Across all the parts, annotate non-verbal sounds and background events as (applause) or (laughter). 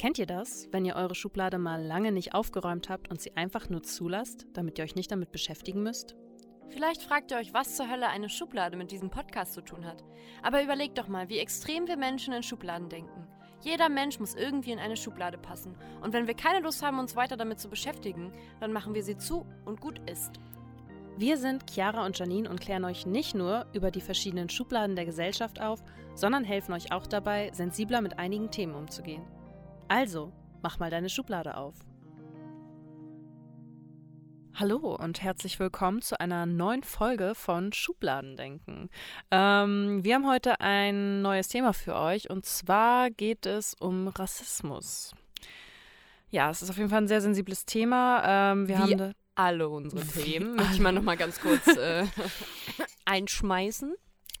Kennt ihr das, wenn ihr eure Schublade mal lange nicht aufgeräumt habt und sie einfach nur zulasst, damit ihr euch nicht damit beschäftigen müsst? Vielleicht fragt ihr euch, was zur Hölle eine Schublade mit diesem Podcast zu tun hat. Aber überlegt doch mal, wie extrem wir Menschen in Schubladen denken. Jeder Mensch muss irgendwie in eine Schublade passen. Und wenn wir keine Lust haben, uns weiter damit zu beschäftigen, dann machen wir sie zu und gut ist. Wir sind Chiara und Janine und klären euch nicht nur über die verschiedenen Schubladen der Gesellschaft auf, sondern helfen euch auch dabei, sensibler mit einigen Themen umzugehen. Also, mach mal deine Schublade auf. Hallo und herzlich willkommen zu einer neuen Folge von Schubladendenken. Ähm, wir haben heute ein neues Thema für euch und zwar geht es um Rassismus. Ja, es ist auf jeden Fall ein sehr sensibles Thema. Ähm, wir Wie haben alle unsere Themen, (laughs) möchte ich mal nochmal ganz kurz äh, (laughs) einschmeißen.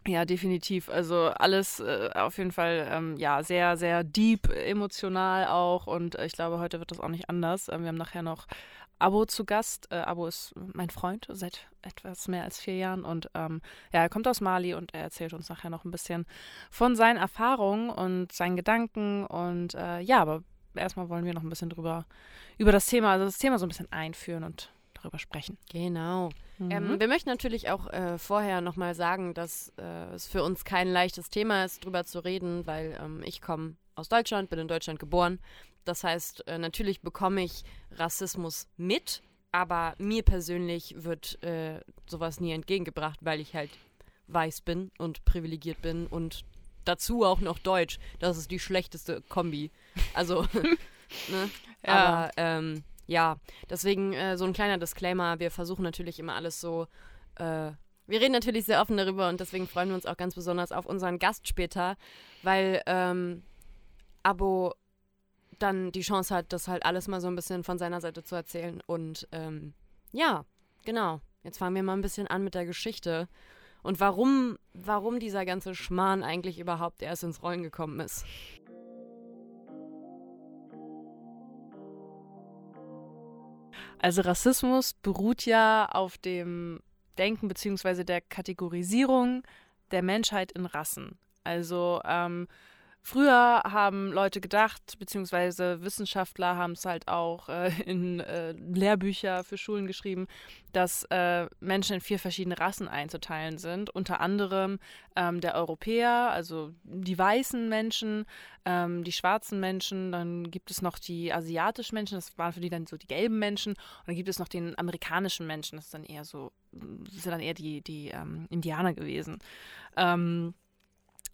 Ja, definitiv. Also alles äh, auf jeden Fall ähm, ja sehr, sehr deep, emotional auch. Und äh, ich glaube, heute wird das auch nicht anders. Ähm, wir haben nachher noch Abo zu Gast. Äh, Abo ist mein Freund seit etwas mehr als vier Jahren. Und ähm, ja, er kommt aus Mali und er erzählt uns nachher noch ein bisschen von seinen Erfahrungen und seinen Gedanken. Und äh, ja, aber erstmal wollen wir noch ein bisschen drüber über das Thema, also das Thema so ein bisschen einführen und darüber sprechen. Genau. Mhm. Ähm, wir möchten natürlich auch äh, vorher nochmal sagen, dass äh, es für uns kein leichtes Thema ist, drüber zu reden, weil ähm, ich komme aus Deutschland, bin in Deutschland geboren. Das heißt, äh, natürlich bekomme ich Rassismus mit, aber mir persönlich wird äh, sowas nie entgegengebracht, weil ich halt weiß bin und privilegiert bin und dazu auch noch Deutsch. Das ist die schlechteste Kombi. Also, (laughs) ne? Ja. Aber ähm, ja, deswegen äh, so ein kleiner Disclaimer. Wir versuchen natürlich immer alles so. Äh, wir reden natürlich sehr offen darüber und deswegen freuen wir uns auch ganz besonders auf unseren Gast später, weil ähm, Abo dann die Chance hat, das halt alles mal so ein bisschen von seiner Seite zu erzählen. Und ähm, ja, genau. Jetzt fangen wir mal ein bisschen an mit der Geschichte und warum, warum dieser ganze Schmarrn eigentlich überhaupt erst ins Rollen gekommen ist. Also Rassismus beruht ja auf dem Denken bzw. der Kategorisierung der Menschheit in Rassen. Also ähm, früher haben Leute gedacht, beziehungsweise Wissenschaftler haben es halt auch äh, (laughs) in äh, Lehrbücher für Schulen geschrieben, dass äh, Menschen in vier verschiedene Rassen einzuteilen sind. Unter anderem ähm, der Europäer, also die weißen Menschen, ähm, die schwarzen Menschen, dann gibt es noch die asiatischen Menschen, das waren für die dann so die gelben Menschen, und dann gibt es noch den amerikanischen Menschen, das ist dann eher so, sind dann eher die, die ähm, Indianer gewesen. Ähm,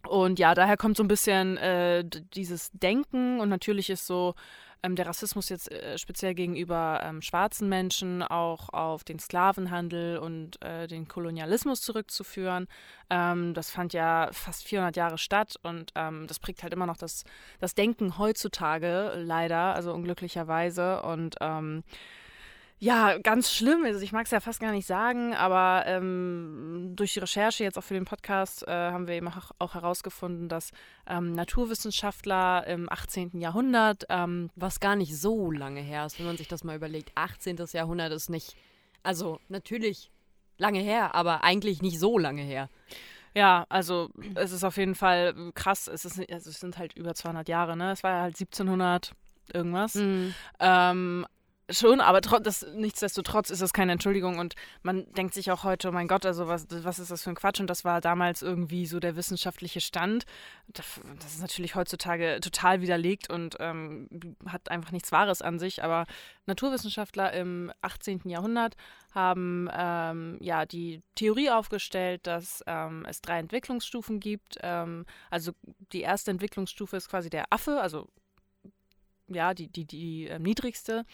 und ja, daher kommt so ein bisschen äh, dieses Denken. Und natürlich ist so ähm, der Rassismus jetzt äh, speziell gegenüber ähm, schwarzen Menschen auch auf den Sklavenhandel und äh, den Kolonialismus zurückzuführen. Ähm, das fand ja fast 400 Jahre statt. Und ähm, das prägt halt immer noch das, das Denken heutzutage leider, also unglücklicherweise. Und ähm, ja, ganz schlimm. Also ich mag es ja fast gar nicht sagen, aber ähm, durch die Recherche jetzt auch für den Podcast äh, haben wir eben auch, auch herausgefunden, dass ähm, Naturwissenschaftler im 18. Jahrhundert ähm, Was gar nicht so lange her ist, wenn man sich das mal überlegt. 18. Jahrhundert ist nicht, also natürlich lange her, aber eigentlich nicht so lange her. Ja, also es ist auf jeden Fall krass. Es, ist, also es sind halt über 200 Jahre, ne? Es war ja halt 1700 irgendwas. Mhm. Ähm, schon, aber das, nichtsdestotrotz ist das keine Entschuldigung und man denkt sich auch heute, oh mein Gott, also was, was ist das für ein Quatsch? Und das war damals irgendwie so der wissenschaftliche Stand. Das, das ist natürlich heutzutage total widerlegt und ähm, hat einfach nichts Wahres an sich, aber Naturwissenschaftler im 18. Jahrhundert haben ähm, ja die Theorie aufgestellt, dass ähm, es drei Entwicklungsstufen gibt. Ähm, also die erste Entwicklungsstufe ist quasi der Affe, also ja, die, die, die ähm, niedrigste.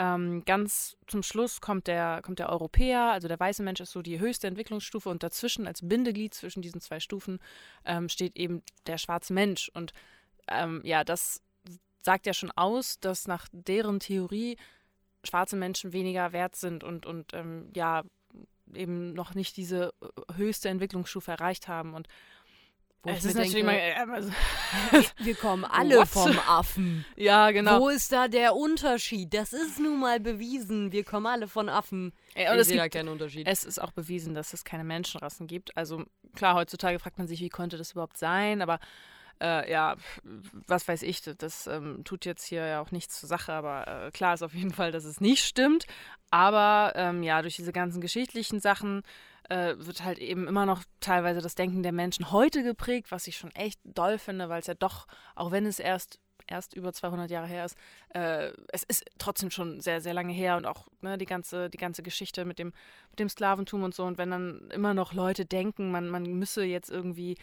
Ähm, ganz zum Schluss kommt der, kommt der Europäer, also der weiße Mensch ist so die höchste Entwicklungsstufe und dazwischen als Bindeglied zwischen diesen zwei Stufen ähm, steht eben der schwarze Mensch. Und ähm, ja, das sagt ja schon aus, dass nach deren Theorie schwarze Menschen weniger wert sind und, und ähm, ja, eben noch nicht diese äh, höchste Entwicklungsstufe erreicht haben. Und Wo es ist natürlich denke, mal, äh, also, (laughs) Wir kommen alle What? vom Affen. ja, genau. Wo ist da der Unterschied? Das ist nun mal bewiesen. Wir kommen alle von Affen. Ey, und ich es gibt keinen Unterschied. Es ist auch bewiesen, dass es keine Menschenrassen gibt. Also klar, heutzutage fragt man sich, wie konnte das überhaupt sein, aber äh, ja, was weiß ich, das ähm, tut jetzt hier ja auch nichts zur Sache, aber äh, klar ist auf jeden Fall, dass es nicht stimmt. Aber ähm, ja, durch diese ganzen geschichtlichen Sachen äh, wird halt eben immer noch teilweise das Denken der Menschen heute geprägt, was ich schon echt doll finde, weil es ja doch, auch wenn es erst erst über 200 Jahre her ist, äh, es ist trotzdem schon sehr, sehr lange her und auch ne, die, ganze, die ganze Geschichte mit dem, mit dem Sklaventum und so. Und wenn dann immer noch Leute denken, man, man müsse jetzt irgendwie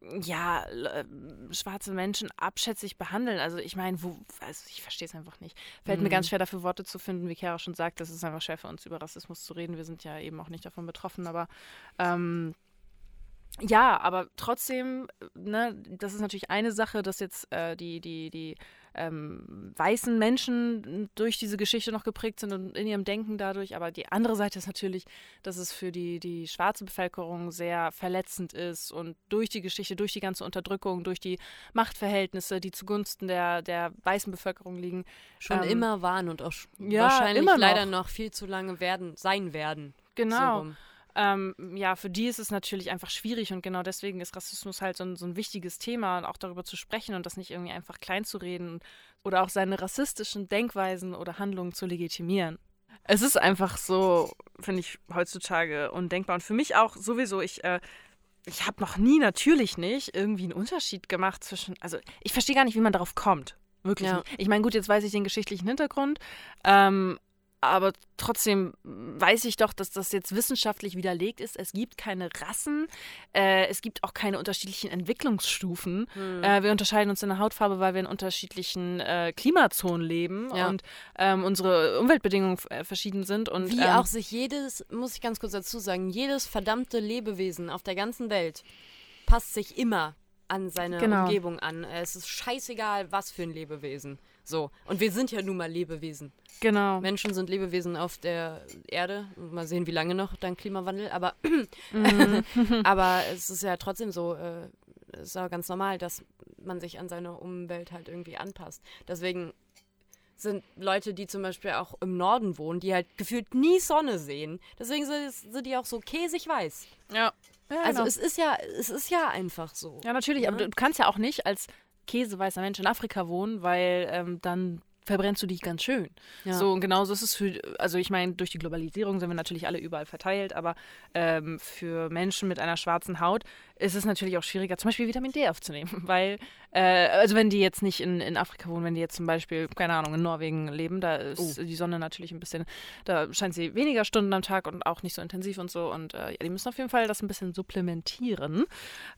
ja, äh, schwarze Menschen abschätzig behandeln. Also ich meine, wo, also ich verstehe es einfach nicht. Fällt mhm. mir ganz schwer dafür Worte zu finden, wie Kara schon sagt, das ist einfach schwer für uns über Rassismus zu reden. Wir sind ja eben auch nicht davon betroffen, aber ähm, ja, aber trotzdem, ne, das ist natürlich eine Sache, dass jetzt äh, die, die, die ähm, weißen Menschen durch diese Geschichte noch geprägt sind und in ihrem Denken dadurch. Aber die andere Seite ist natürlich, dass es für die, die schwarze Bevölkerung sehr verletzend ist und durch die Geschichte, durch die ganze Unterdrückung, durch die Machtverhältnisse, die zugunsten der, der weißen Bevölkerung liegen. Schon ähm, immer waren und auch ja, wahrscheinlich noch. leider noch viel zu lange werden, sein werden. Genau. So ähm, ja, für die ist es natürlich einfach schwierig und genau deswegen ist Rassismus halt so ein, so ein wichtiges Thema und auch darüber zu sprechen und das nicht irgendwie einfach klein zu reden oder auch seine rassistischen Denkweisen oder Handlungen zu legitimieren. Es ist einfach so, finde ich, heutzutage undenkbar und für mich auch sowieso, ich, äh, ich habe noch nie natürlich nicht irgendwie einen Unterschied gemacht zwischen, also ich verstehe gar nicht, wie man darauf kommt. Wirklich. Ja. Ich meine, gut, jetzt weiß ich den geschichtlichen Hintergrund, ähm, aber trotzdem weiß ich doch, dass das jetzt wissenschaftlich widerlegt ist. Es gibt keine Rassen, äh, es gibt auch keine unterschiedlichen Entwicklungsstufen. Hm. Äh, wir unterscheiden uns in der Hautfarbe, weil wir in unterschiedlichen äh, Klimazonen leben ja. und ähm, unsere Umweltbedingungen äh, verschieden sind. Und, Wie ähm, auch sich jedes, muss ich ganz kurz dazu sagen, jedes verdammte Lebewesen auf der ganzen Welt passt sich immer an seine genau. Umgebung an. Es ist scheißegal, was für ein Lebewesen. So. Und wir sind ja nun mal Lebewesen. Genau. Menschen sind Lebewesen auf der Erde. Mal sehen, wie lange noch dank Klimawandel. Aber, (clears throat) mhm. aber es ist ja trotzdem so, äh, es ist ja ganz normal, dass man sich an seine Umwelt halt irgendwie anpasst. Deswegen sind Leute, die zum Beispiel auch im Norden wohnen, die halt gefühlt nie Sonne sehen. Deswegen sind, die auch so käsig weiß. Ja. ja also genau. es ist ja, es ist ja einfach so. Ja, natürlich, aber du kannst ja auch nicht als käseweißer Mensch in Afrika wohnen, weil ähm, dann verbrennst du dich ganz schön. Ja. So, und genauso ist es für, also ich meine, durch die Globalisierung sind wir natürlich alle überall verteilt, aber ähm, für Menschen mit einer schwarzen Haut ist es natürlich auch schwieriger, zum Beispiel Vitamin D aufzunehmen, (laughs) weil, äh, also wenn die jetzt nicht in, in Afrika wohnen, wenn die jetzt zum Beispiel, keine Ahnung, in Norwegen leben, da ist oh. die Sonne natürlich ein bisschen, da scheint sie weniger Stunden am Tag und auch nicht so intensiv und so und äh, ja, die müssen auf jeden Fall das ein bisschen supplementieren.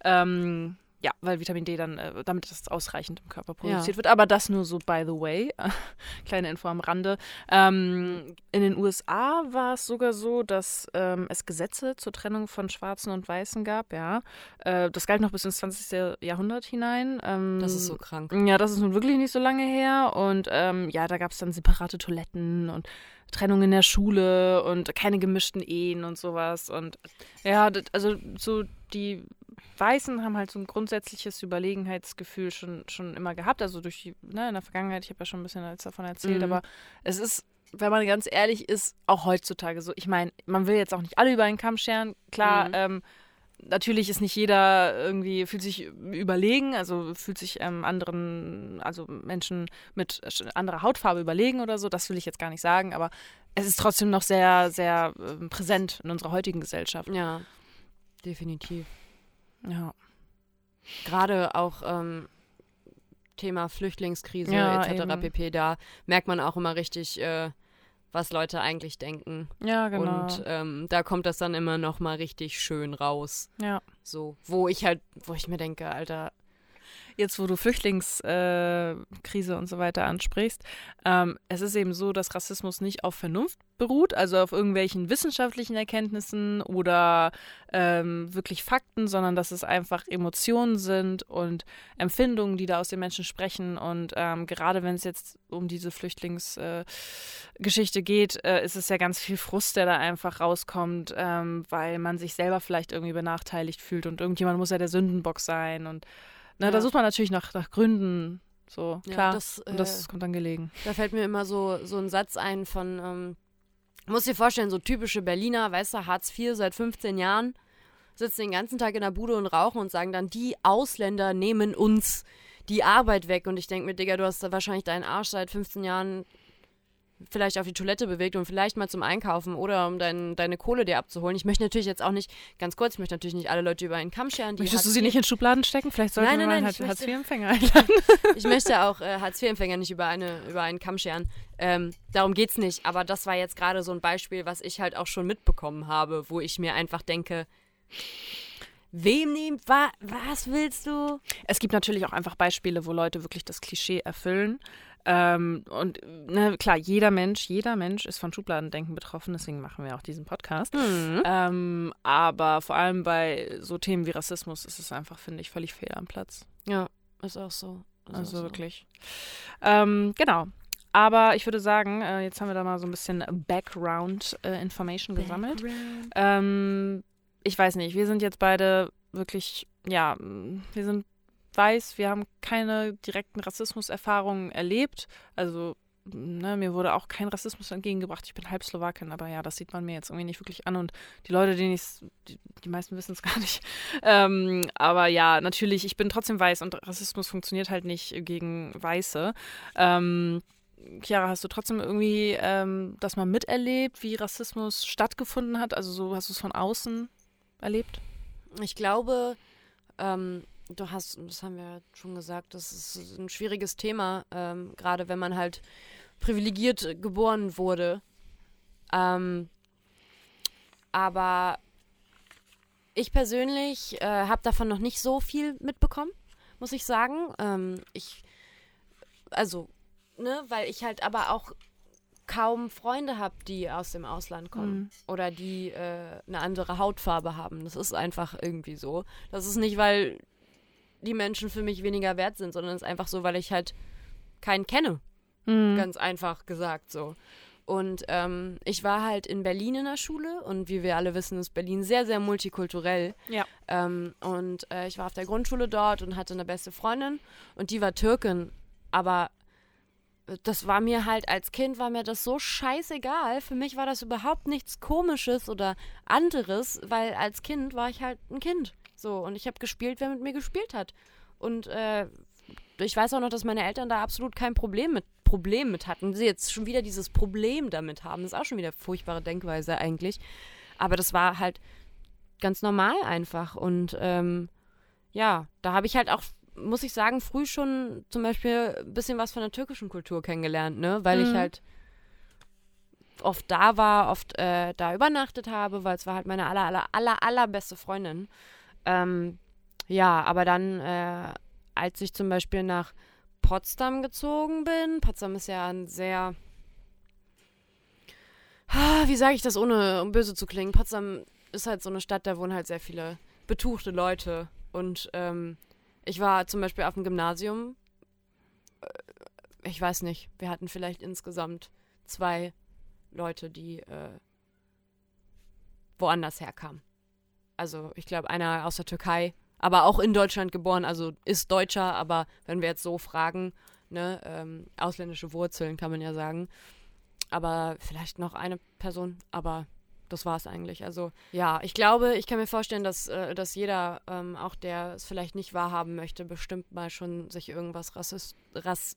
Ähm, ja, weil Vitamin D dann, äh, damit das ausreichend im Körper produziert ja. wird. Aber das nur so by the way. (laughs) Kleine Info am Rande. Ähm, in den USA war es sogar so, dass ähm, es Gesetze zur Trennung von Schwarzen und Weißen gab, ja. Äh, das galt noch bis ins 20. Jahrhundert hinein. Ähm, das ist so krank. Ja, das ist nun wirklich nicht so lange her. Und ähm, ja, da gab es dann separate Toiletten und Trennung in der Schule und keine gemischten Ehen und sowas. Und ja, also so die Weißen haben halt so ein grundsätzliches Überlegenheitsgefühl schon, schon immer gehabt, also durch die, ne, in der Vergangenheit, ich habe ja schon ein bisschen davon erzählt, mhm. aber es ist, wenn man ganz ehrlich ist, auch heutzutage so. Ich meine, man will jetzt auch nicht alle über einen Kamm scheren, klar, mhm. ähm, natürlich ist nicht jeder irgendwie, fühlt sich überlegen, also fühlt sich ähm, anderen, also Menschen mit anderer Hautfarbe überlegen oder so, das will ich jetzt gar nicht sagen, aber es ist trotzdem noch sehr, sehr äh, präsent in unserer heutigen Gesellschaft. Ja, definitiv. Ja. Gerade auch ähm, Thema Flüchtlingskrise ja, etc. Eben. pp. Da merkt man auch immer richtig, äh, was Leute eigentlich denken. Ja, genau. Und ähm, da kommt das dann immer noch mal richtig schön raus. Ja. So, wo ich halt, wo ich mir denke, Alter, jetzt wo du Flüchtlingskrise äh, und so weiter ansprichst, ähm, es ist eben so, dass Rassismus nicht auf Vernunft beruht, also auf irgendwelchen wissenschaftlichen Erkenntnissen oder ähm, wirklich Fakten, sondern dass es einfach Emotionen sind und Empfindungen, die da aus den Menschen sprechen. Und ähm, gerade wenn es jetzt um diese Flüchtlingsgeschichte äh, geht, äh, ist es ja ganz viel Frust, der da einfach rauskommt, ähm, weil man sich selber vielleicht irgendwie benachteiligt fühlt und irgendjemand muss ja der Sündenbock sein und na, ja. da sucht man natürlich nach, nach Gründen. So, ja, klar. Das, und das äh, kommt dann gelegen. Da fällt mir immer so, so ein Satz ein von, ähm, muss dir vorstellen, so typische Berliner, weißt du, Hartz IV seit 15 Jahren. sitzen den ganzen Tag in der Bude und rauchen und sagen dann, die Ausländer nehmen uns die Arbeit weg. Und ich denke mir, Digga, du hast da wahrscheinlich deinen Arsch seit 15 Jahren vielleicht auf die Toilette bewegt und vielleicht mal zum Einkaufen oder um dein, deine Kohle dir abzuholen. Ich möchte natürlich jetzt auch nicht, ganz kurz, ich möchte natürlich nicht alle Leute über einen Kamm scheren. Möchtest du sie nicht in Schubladen stecken? Vielleicht sollten nein, nein, mal nein, halt ich möchte- Hartz-IV-Empfänger einladen. (laughs) ich möchte auch äh, Hartz-IV-Empfänger nicht über, eine, über einen Kamm scheren. Ähm, darum geht's nicht. Aber das war jetzt gerade so ein Beispiel, was ich halt auch schon mitbekommen habe, wo ich mir einfach denke, wem nimmt, wa, was willst du? Es gibt natürlich auch einfach Beispiele, wo Leute wirklich das Klischee erfüllen. Ähm, und ne, klar, jeder Mensch, jeder Mensch ist von Schubladendenken betroffen, deswegen machen wir auch diesen Podcast. Mhm. Ähm, aber vor allem bei so Themen wie Rassismus ist es einfach, finde ich, völlig fehl am Platz. Ja, ist auch so. Ist auch Also so. wirklich. Ähm, genau. Aber ich würde sagen, äh, jetzt haben wir da mal so ein bisschen Background-Information gesammelt. Background. Ähm, ich weiß nicht, wir sind jetzt beide wirklich, ja, wir sind weiß, wir haben keine direkten Rassismuserfahrungen erlebt. Also, ne, mir wurde auch kein Rassismus entgegengebracht. Ich bin halb Slowakin, aber ja, das sieht man mir jetzt irgendwie nicht wirklich an. Und die Leute, denen ich die, die meisten wissen es (laughs) gar nicht. Ähm, aber ja, natürlich, ich bin trotzdem weiß und Rassismus funktioniert halt nicht gegen Weiße. Ähm, Chiara, hast du trotzdem irgendwie ähm, das mal miterlebt, wie Rassismus stattgefunden hat? Also so hast du es von außen erlebt? Ich glaube, ähm, du hast, das haben wir ja schon gesagt, das ist ein schwieriges Thema, ähm, gerade wenn man halt privilegiert geboren wurde. Ähm, aber ich persönlich äh, habe davon noch nicht so viel mitbekommen, muss ich sagen. Ähm, ich, also, ne, weil ich halt aber auch kaum Freunde habe, die aus dem Ausland kommen Mhm. oder die äh, eine andere Hautfarbe haben. Das ist einfach irgendwie so. Das ist nicht, weil die Menschen für mich weniger wert sind, sondern es ist einfach so, weil ich halt keinen kenne. Mhm. Ganz einfach gesagt so. Und ähm, ich war halt in Berlin in der Schule und wie wir alle wissen, ist Berlin sehr, sehr multikulturell. Ja. Ähm, und äh, ich war auf der Grundschule dort und hatte eine beste Freundin und die war Türkin. Aber das war mir halt als Kind, war mir das so scheißegal. Für mich war das überhaupt nichts Komisches oder anderes, weil als Kind war ich halt ein Kind. So, und ich habe gespielt, wer mit mir gespielt hat. Und äh, ich weiß auch noch, dass meine Eltern da absolut kein Problem mit, Problem mit hatten. Sie jetzt schon wieder dieses Problem damit haben. Das ist auch schon wieder furchtbare Denkweise eigentlich. Aber das war halt ganz normal einfach. Und ähm, ja, da habe ich halt auch, muss ich sagen, früh schon zum Beispiel ein bisschen was von der türkischen Kultur kennengelernt, ne? Weil ich Mhm. halt oft da war, oft äh, da übernachtet habe, weil es war halt meine aller, aller, aller, allerbeste Freundin. Ähm, ja, aber dann, äh, als ich zum Beispiel nach Potsdam gezogen bin, Potsdam ist ja ein sehr, Ah, wie sage ich das, ohne um böse zu klingen? Potsdam ist halt so eine Stadt, da wohnen halt sehr viele betuchte Leute. Und ähm, ich war zum Beispiel auf dem Gymnasium, äh, ich weiß nicht, wir hatten vielleicht insgesamt zwei Leute, die äh, woanders herkamen. Also ich glaube, einer aus der Türkei, aber auch in Deutschland geboren, also ist Deutscher, aber wenn wir jetzt so fragen, ne, ähm, ausländische Wurzeln kann man ja sagen. Aber vielleicht noch eine Person, aber das war es eigentlich. Also ja, ich glaube, ich kann mir vorstellen, dass, äh, dass jeder, ähm, auch der es vielleicht nicht wahrhaben möchte, bestimmt mal schon sich irgendwas Rassist, Rass,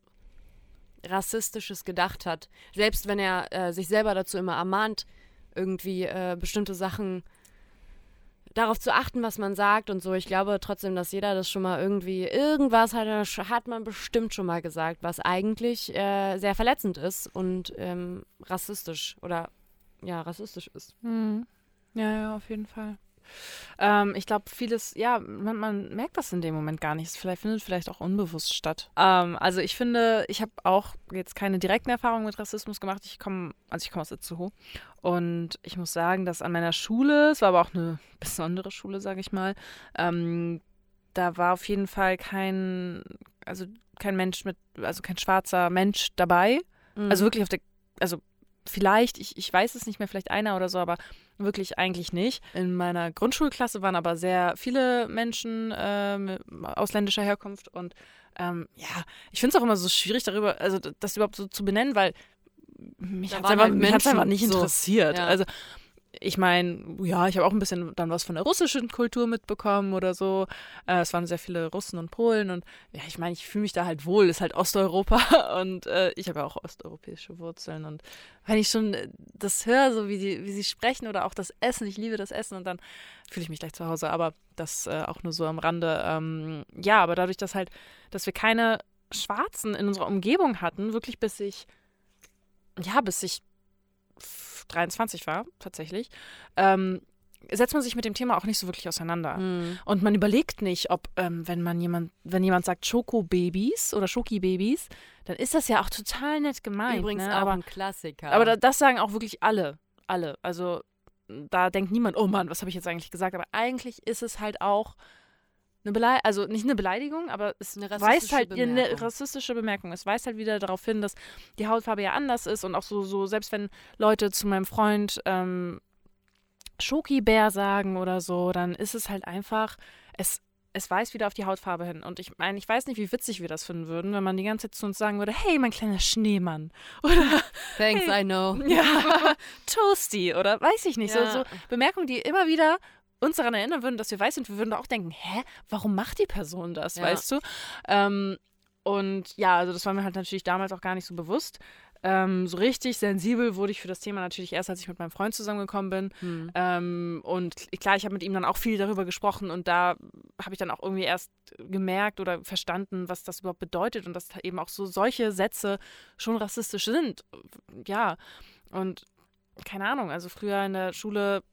Rassistisches gedacht hat. Selbst wenn er äh, sich selber dazu immer ermahnt, irgendwie äh, bestimmte Sachen darauf zu achten, was man sagt und so. Ich glaube trotzdem, dass jeder das schon mal irgendwie, irgendwas hat, hat man bestimmt schon mal gesagt, was eigentlich äh, sehr verletzend ist und ähm, rassistisch oder ja, rassistisch ist. Mhm. Ja, ja, auf jeden Fall. Ähm, ich glaube, vieles, ja, man, man merkt das in dem Moment gar nicht. Es vielleicht, findet vielleicht auch unbewusst statt. Ähm, also ich finde, ich habe auch jetzt keine direkten Erfahrungen mit Rassismus gemacht. Ich komme, also ich komme aus Itzehoe. Und ich muss sagen, dass an meiner Schule, es war aber auch eine (laughs) besondere Schule, sage ich mal, ähm, da war auf jeden Fall kein, also kein Mensch mit, also kein schwarzer Mensch dabei. Mhm. Also wirklich auf der, also vielleicht, ich, ich weiß es nicht mehr, vielleicht einer oder so, aber wirklich eigentlich nicht. In meiner Grundschulklasse waren aber sehr viele Menschen ähm, ausländischer Herkunft und ähm, ja, ich finde es auch immer so schwierig darüber, also das überhaupt so zu benennen, weil mich hat es einfach, halt einfach nicht so, interessiert. ja. Also ich meine, ja, ich habe auch ein bisschen dann was von der russischen Kultur mitbekommen oder so. Äh, es waren sehr viele Russen und Polen und ja, ich meine, ich fühle mich da halt wohl, ist halt Osteuropa (laughs) und äh, ich habe ja auch osteuropäische Wurzeln und wenn ich schon das höre, so wie, die, wie sie sprechen oder auch das Essen, ich liebe das Essen und dann fühle ich mich gleich zu Hause, aber das äh, auch nur so am Rande. Ähm, ja, aber dadurch, dass halt, dass wir keine Schwarzen in unserer Umgebung hatten, wirklich bis ich, ja, bis ich 23 war, tatsächlich, ähm, setzt man sich mit dem Thema auch nicht so wirklich auseinander. Mhm. Und man überlegt nicht, ob, ähm, wenn man jemand, wenn jemand sagt Schokobabys oder Schoki-Babys, dann ist das ja auch total nett gemeint. Übrigens ne? auch aber, ein Klassiker. aber da, das sagen auch wirklich alle. Alle. Also da denkt niemand, oh Mann, was habe ich jetzt eigentlich gesagt? Aber eigentlich ist es halt auch eine Beleidigung, also nicht eine Beleidigung, aber es Eine weist halt eine Bemerkung. rassistische Bemerkung. Es weist halt wieder darauf hin, dass die Hautfarbe ja anders ist und auch so, so selbst wenn Leute zu meinem Freund ähm, Schoki-Bär sagen oder so, dann ist es halt einfach, es, es weist wieder auf die Hautfarbe hin. Und ich meine, ich weiß nicht, wie witzig wir das finden würden, wenn man die ganze Zeit zu uns sagen würde, hey, mein kleiner Schneemann. (laughs) Oder Thanks, Hey. I know. ja, (laughs) Toasty oder weiß ich nicht. Ja. So, so Bemerkungen, die immer wieder uns daran erinnern würden, dass wir weiß sind. Wir würden auch denken, hä, warum macht die Person das, Ja. weißt du? Ähm, und ja, also das war mir halt natürlich damals auch gar nicht so bewusst. Ähm, so richtig sensibel wurde ich für das Thema natürlich erst, als ich mit meinem Freund zusammengekommen bin. Hm. Ähm, und klar, ich habe mit ihm dann auch viel darüber gesprochen und da habe ich dann auch irgendwie erst gemerkt oder verstanden, was das überhaupt bedeutet und dass da eben auch so solche Sätze schon rassistisch sind. Ja, und keine Ahnung, also früher in der Schule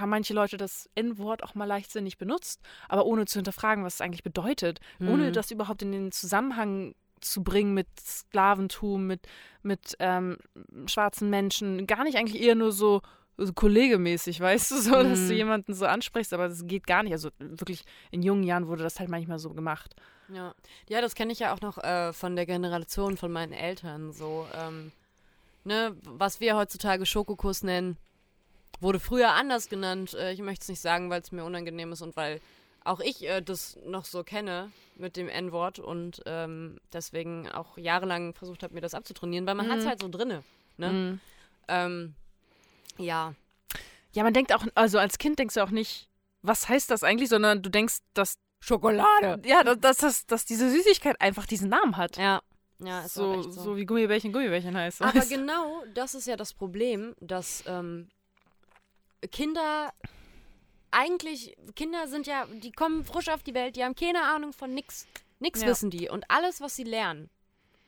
haben manche Leute das N-Wort auch mal leichtsinnig benutzt, aber ohne zu hinterfragen, was es eigentlich bedeutet, ohne Mhm. das überhaupt in den Zusammenhang zu bringen mit Sklaventum, mit, mit ähm, schwarzen Menschen, gar nicht eigentlich eher nur so, so kollegemäßig, (laughs) weißt du, so, dass du Mhm. jemanden so ansprichst, aber das geht gar nicht. Also wirklich in jungen Jahren wurde das halt manchmal so gemacht. Ja, ja das kenne ich ja auch noch äh, von der Generation von meinen Eltern. So, ähm, ne, was wir heutzutage Schokokuss nennen, wurde früher anders genannt. Äh, ich möchte es nicht sagen, weil es mir unangenehm ist und weil auch ich äh, das noch so kenne mit dem N-Wort und ähm, deswegen auch jahrelang versucht habe, mir das abzutrainieren, weil man Mhm. hat es halt so drinne. Ne? Mhm. Ähm, ja, Ja, man denkt auch, also als Kind denkst du auch nicht, was heißt das eigentlich, sondern du denkst, dass, Schokolade. ja, dass, dass, dass, dass diese Süßigkeit einfach diesen Namen hat. Ja, ja, ist auch so, so. so. wie Gummibärchen Gummibärchen heißt. Aber weißt genau das ist ja das Problem, dass ähm, Kinder eigentlich, Kinder sind ja, die kommen frisch auf die Welt, die haben keine Ahnung von nix. Nix Ja. wissen die. Und alles, was sie lernen,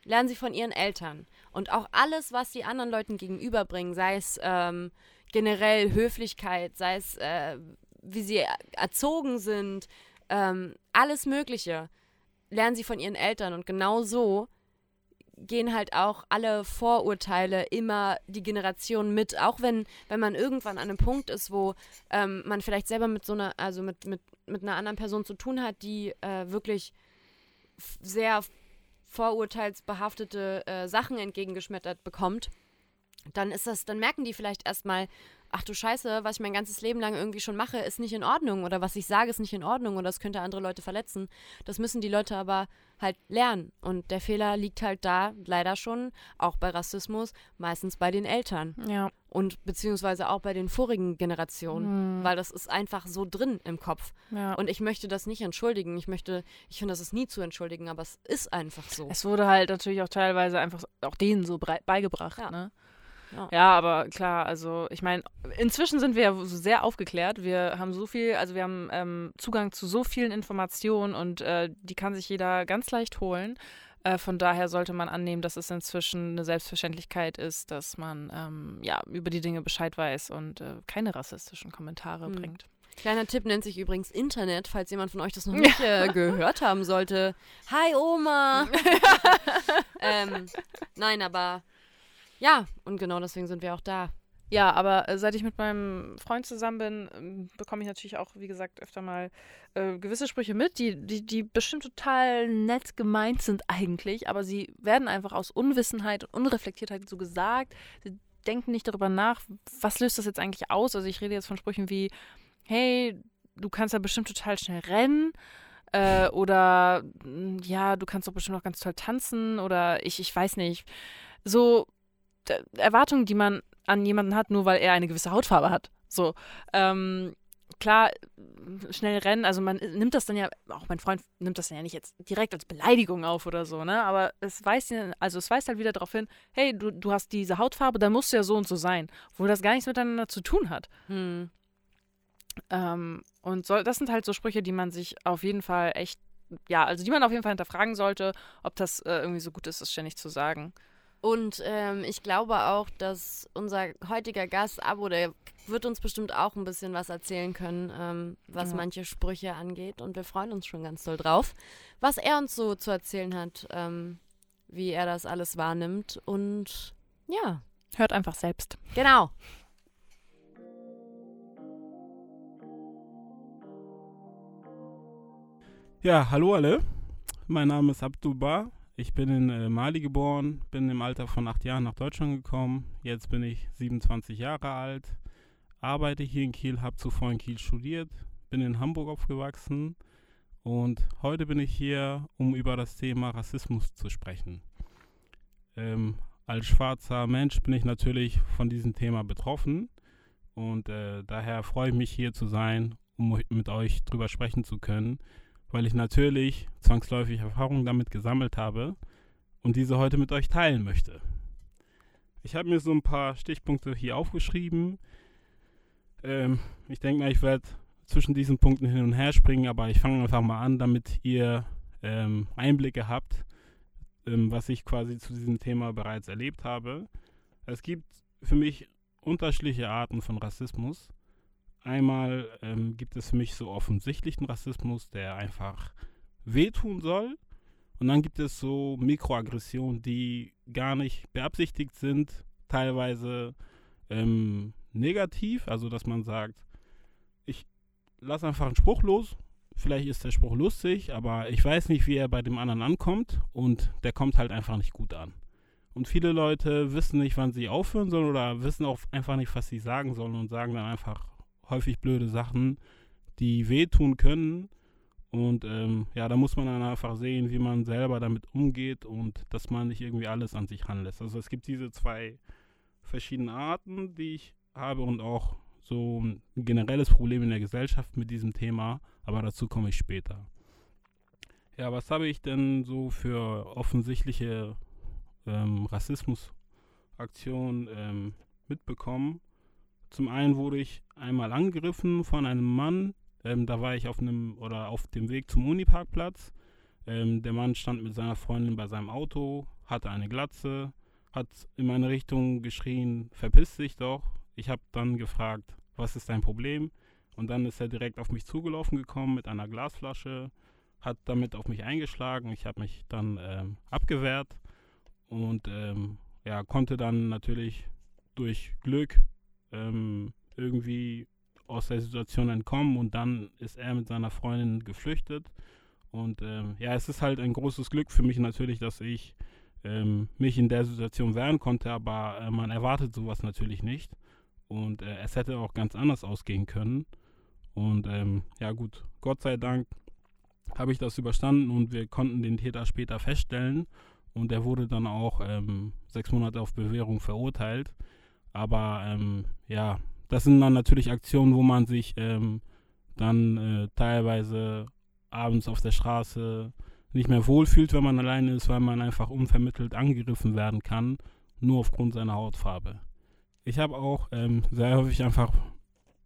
lernen sie von ihren Eltern. Und auch alles, was sie anderen Leuten gegenüberbringen, sei es ähm, generell Höflichkeit, sei es, äh, wie sie erzogen sind, ähm, alles Mögliche, lernen sie von ihren Eltern. Und genau so gehen halt auch alle Vorurteile immer die Generation mit, auch wenn, wenn man irgendwann an einem Punkt ist, wo ähm, man vielleicht selber mit so einer, also mit, mit, mit einer anderen Person zu tun hat, die äh, wirklich sehr vorurteilsbehaftete äh, Sachen entgegengeschmettert bekommt, dann ist das, dann merken die vielleicht erstmal, ach du Scheiße, was ich mein ganzes Leben lang irgendwie schon mache, ist nicht in Ordnung oder was ich sage, ist nicht in Ordnung oder das könnte andere Leute verletzen. Das müssen die Leute aber halt lernen. Und der Fehler liegt halt da leider schon, auch bei Rassismus, meistens bei den Eltern ja. und beziehungsweise auch bei den vorigen Generationen, Hm. weil das ist einfach so drin im Kopf. ja. Und ich möchte das nicht entschuldigen. Ich möchte, ich finde, das ist nie zu entschuldigen, aber es ist einfach so. Es wurde halt natürlich auch teilweise einfach auch denen so beigebracht, Ja. ne? Ja. Ja, aber klar, also ich meine, inzwischen sind wir ja so sehr aufgeklärt. Wir haben so viel, also wir haben ähm, Zugang zu so vielen Informationen und äh, die kann sich jeder ganz leicht holen. Äh, von daher sollte man annehmen, dass es inzwischen eine Selbstverständlichkeit ist, dass man ähm, ja über die Dinge Bescheid weiß und äh, keine rassistischen Kommentare Hm. bringt. Kleiner Tipp nennt sich übrigens Internet, falls jemand von euch das noch (laughs) nicht äh, gehört haben sollte. Hi Oma! (laughs) (laughs) ähm, nein, aber ja, und genau deswegen sind wir auch da. Ja, aber äh, seit ich mit meinem Freund zusammen bin, ähm, bekomme ich natürlich auch, wie gesagt, öfter mal äh, gewisse Sprüche mit, die, die, die bestimmt total nett gemeint sind eigentlich, aber sie werden einfach aus Unwissenheit und Unreflektiertheit so gesagt. Sie denken nicht darüber nach, was löst das jetzt eigentlich aus. Also ich rede jetzt von Sprüchen wie, hey, du kannst ja bestimmt total schnell rennen. Äh, oder mm, ja, du kannst doch bestimmt auch ganz toll tanzen oder ich, ich weiß nicht. So Erwartungen, die man an jemanden hat, nur weil er eine gewisse Hautfarbe hat. So, ähm, klar, schnell rennen, also man nimmt das dann ja, auch mein Freund nimmt das dann ja nicht jetzt direkt als Beleidigung auf oder so, ne? Aber es weist also es weist halt wieder darauf hin, hey, du, du hast diese Hautfarbe, dann musst du ja so und so sein, wo das gar nichts miteinander zu tun hat. Hm. Ähm, und so, das sind halt so Sprüche, die man sich auf jeden Fall echt, ja, also die man auf jeden Fall hinterfragen sollte, ob das äh, irgendwie so gut ist, das ständig zu sagen. Und ähm, ich glaube auch, dass unser heutiger Gast, Abo, der wird uns bestimmt auch ein bisschen was erzählen können, ähm, was ja. manche Sprüche angeht. Und wir freuen uns schon ganz doll drauf, was er uns so zu erzählen hat, ähm, wie er das alles wahrnimmt. Und ja. Hört einfach selbst. Genau. Ja, hallo alle. Mein Name ist Abdul Bar. Ich bin in äh, Mali geboren, bin im Alter von acht Jahren nach Deutschland gekommen. Jetzt bin ich 27 Jahre alt, arbeite hier in Kiel, habe zuvor in Kiel studiert, bin in Hamburg aufgewachsen und heute bin ich hier, um über das Thema Rassismus zu sprechen. Ähm, als schwarzer Mensch bin ich natürlich von diesem Thema betroffen und äh, daher freue ich mich hier zu sein, um mit euch drüber sprechen zu können weil ich natürlich zwangsläufig Erfahrungen damit gesammelt habe und diese heute mit euch teilen möchte. Ich habe mir so ein paar Stichpunkte hier aufgeschrieben. Ähm, ich denke mal, ich werde zwischen diesen Punkten hin und her springen, aber ich fange einfach mal an, damit ihr ähm, Einblicke habt, ähm, was ich quasi zu diesem Thema bereits erlebt habe. Es gibt für mich unterschiedliche Arten von Rassismus. Einmal ähm, gibt es für mich so offensichtlichen Rassismus, der einfach wehtun soll. Und dann gibt es so Mikroaggressionen, die gar nicht beabsichtigt sind, teilweise ähm, negativ, also dass man sagt, ich lasse einfach einen Spruch los, vielleicht ist der Spruch lustig, aber ich weiß nicht, wie er bei dem anderen ankommt und der kommt halt einfach nicht gut an. Und viele Leute wissen nicht, wann sie aufhören sollen oder wissen auch einfach nicht, was sie sagen sollen und sagen dann einfach häufig blöde Sachen, die wehtun können. Und ähm, ja, da muss man dann einfach sehen, wie man selber damit umgeht und dass man nicht irgendwie alles an sich ranlässt. Also es gibt diese zwei verschiedenen Arten, die ich habe und auch so ein generelles Problem in der Gesellschaft mit diesem Thema, aber dazu komme ich später. Ja, was habe ich denn so für offensichtliche ähm, Rassismusaktionen ähm, mitbekommen? Zum einen wurde ich einmal angegriffen von einem Mann. Ähm, da war ich auf einem oder auf dem Weg zum Uniparkplatz. Ähm, der Mann stand mit seiner Freundin bei seinem Auto, hatte eine Glatze, hat in meine Richtung geschrien, verpiss dich doch. Ich habe dann gefragt, was ist dein Problem? Und dann ist er direkt auf mich zugelaufen gekommen mit einer Glasflasche, hat damit auf mich eingeschlagen. Ich habe mich dann ähm, abgewehrt und ähm, ja, konnte dann natürlich durch Glück ähm, irgendwie aus der Situation entkommen und dann ist er mit seiner Freundin geflüchtet. Und ähm, ja, es ist halt ein großes Glück für mich natürlich, dass ich ähm, mich in der Situation wehren konnte, aber äh, man erwartet sowas natürlich nicht. Und äh, es hätte auch ganz anders ausgehen können. Und ähm, ja gut, Gott sei Dank habe ich das überstanden und wir konnten den Täter später feststellen. Und er wurde dann auch ähm, sechs Monate auf Bewährung verurteilt. Aber ähm, ja, das sind dann natürlich Aktionen, wo man sich ähm, dann äh, teilweise abends auf der Straße nicht mehr wohlfühlt, wenn man alleine ist, weil man einfach unvermittelt angegriffen werden kann, nur aufgrund seiner Hautfarbe. Ich habe auch ähm, sehr häufig einfach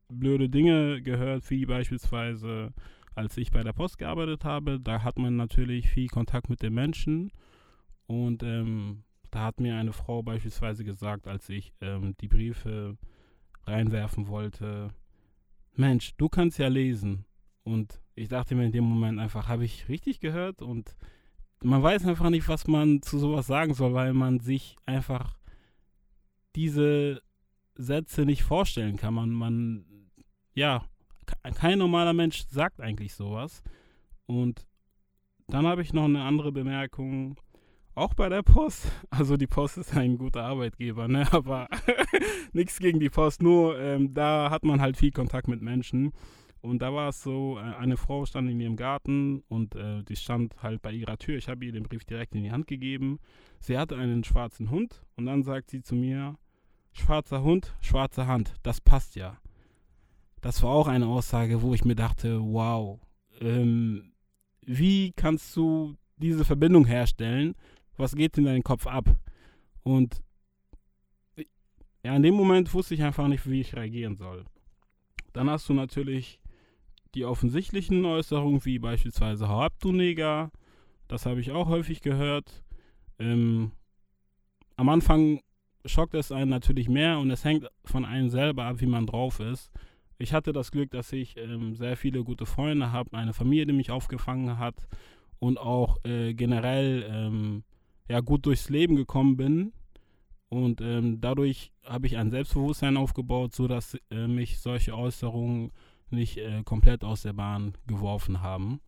blöde Dinge gehört, wie beispielsweise, als ich bei der Post gearbeitet habe, da hat man natürlich viel Kontakt mit den Menschen und ähm, da hat mir eine Frau beispielsweise gesagt, als ich ähm, die Briefe reinwerfen wollte, Mensch, du kannst ja lesen. Und ich dachte mir in dem Moment einfach, habe ich richtig gehört? Und man weiß einfach nicht, was man zu sowas sagen soll, weil man sich einfach diese Sätze nicht vorstellen kann. Man, man, ja, kein normaler Mensch sagt eigentlich sowas. Und dann habe ich noch eine andere Bemerkung auch bei der Post. Also die Post ist ein guter Arbeitgeber, ne? (laughs) aber (laughs) nichts gegen die Post, nur ähm, da hat man halt viel Kontakt mit Menschen. Und da war es so, äh, eine Frau stand in ihrem Garten und äh, die stand halt bei ihrer Tür. Ich habe ihr den Brief direkt in die Hand gegeben. Sie hatte einen schwarzen Hund und dann sagt sie zu mir, schwarzer Hund, schwarze Hand, das passt ja. das war auch eine Aussage, wo ich mir dachte, wow, ähm, wie kannst du diese Verbindung herstellen? Was geht in deinem Kopf ab? Und ja, in dem Moment wusste ich einfach nicht, wie ich reagieren soll. Dann hast du natürlich die offensichtlichen Äußerungen, wie beispielsweise Hau ab, du Neger. Das habe ich auch häufig gehört. Ähm, am Anfang schockt es einen natürlich mehr und es hängt von einem selber ab, wie man drauf ist. Ich hatte das Glück, dass ich ähm, sehr viele gute Freunde habe, eine Familie, die mich aufgefangen hat und auch äh, generell ähm, ja, gut durchs Leben gekommen bin. Und ähm, dadurch habe ich ein Selbstbewusstsein aufgebaut, sodass äh, mich solche Äußerungen nicht äh, komplett aus der Bahn geworfen haben.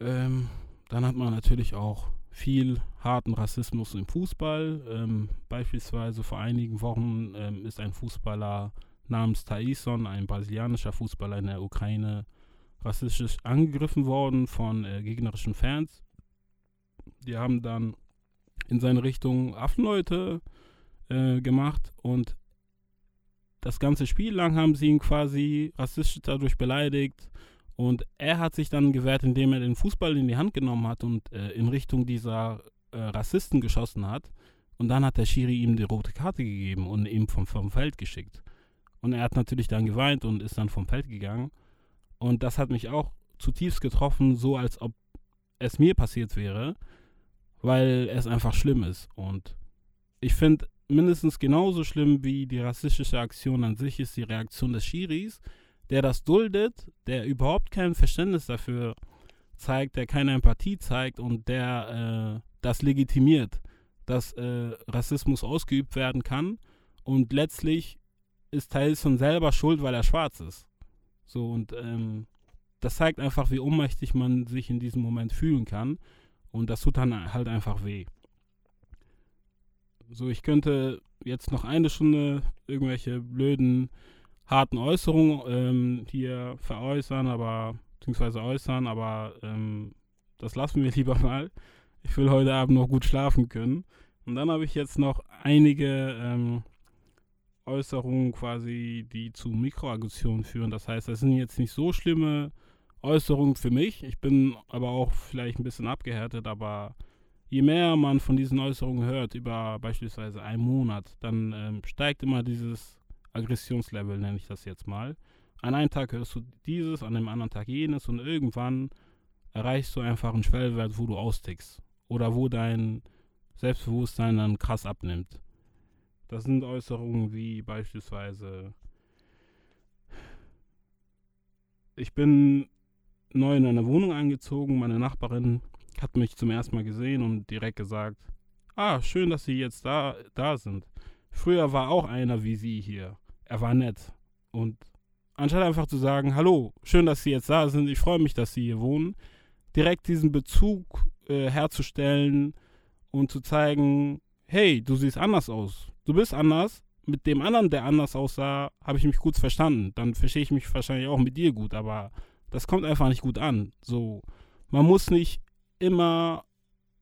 Ähm, dann hat man natürlich auch viel harten Rassismus im Fußball. Ähm, beispielsweise vor einigen Wochen ähm, ist ein Fußballer namens Taison, ein brasilianischer Fußballer in der Ukraine, rassistisch angegriffen worden von äh, gegnerischen Fans. Die haben dann in seine Richtung Affenleute äh, gemacht und das ganze Spiel lang haben sie ihn quasi rassistisch dadurch beleidigt. Und er hat sich dann gewehrt, indem er den Fußball in die Hand genommen hat und äh, in Richtung dieser äh, Rassisten geschossen hat. Und dann hat der Schiri ihm die rote Karte gegeben und ihn vom, vom Feld geschickt. Und er hat natürlich dann geweint und ist dann vom Feld gegangen. Und das hat mich auch zutiefst getroffen, so als ob es mir passiert wäre, weil es einfach schlimm ist. Und ich finde, mindestens genauso schlimm wie die rassistische Aktion an sich ist die Reaktion des Schiris, der das duldet, der überhaupt kein Verständnis dafür zeigt, der keine Empathie zeigt und der äh, das legitimiert, dass äh, Rassismus ausgeübt werden kann und letztlich ist Tyson selber schuld, weil er schwarz ist. So und ähm, das zeigt einfach, wie ohnmächtig man sich in diesem Moment fühlen kann und das tut dann halt einfach weh. So, ich könnte jetzt noch eine Stunde irgendwelche blöden, harten Äußerungen ähm, hier veräußern, aber, beziehungsweise äußern, aber ähm, das lassen wir (laughs) lieber mal. Ich will heute Abend noch gut schlafen können. Und dann habe ich jetzt noch einige ähm, Äußerungen quasi, die zu Mikroaggressionen führen. Das heißt, das sind jetzt nicht so schlimme Äußerungen für mich. Ich bin aber auch vielleicht ein bisschen abgehärtet, aber je mehr man von diesen Äußerungen hört, über beispielsweise einen Monat, dann ähm, steigt immer dieses Aggressionslevel, nenne ich das jetzt mal. An einem Tag hörst du dieses, an dem anderen Tag jenes und irgendwann erreichst du einfach einen Schwellwert, wo du austickst. Oder wo dein Selbstbewusstsein dann krass abnimmt. Das sind Äußerungen wie beispielsweise, ich bin neu in eine Wohnung eingezogen, meine Nachbarin hat mich zum ersten Mal gesehen und direkt gesagt, ah, schön, dass Sie jetzt da, da sind. Früher war auch einer wie Sie hier. Er war nett. Und anstatt einfach zu sagen, hallo, schön, dass Sie jetzt da sind, ich freue mich, dass Sie hier wohnen, direkt diesen Bezug äh, herzustellen und zu zeigen, hey, du siehst anders aus. Du bist anders. Mit dem anderen, der anders aussah, habe ich mich gut verstanden. Dann verstehe ich mich wahrscheinlich auch mit dir gut, aber das kommt einfach nicht gut an. So, man muss nicht immer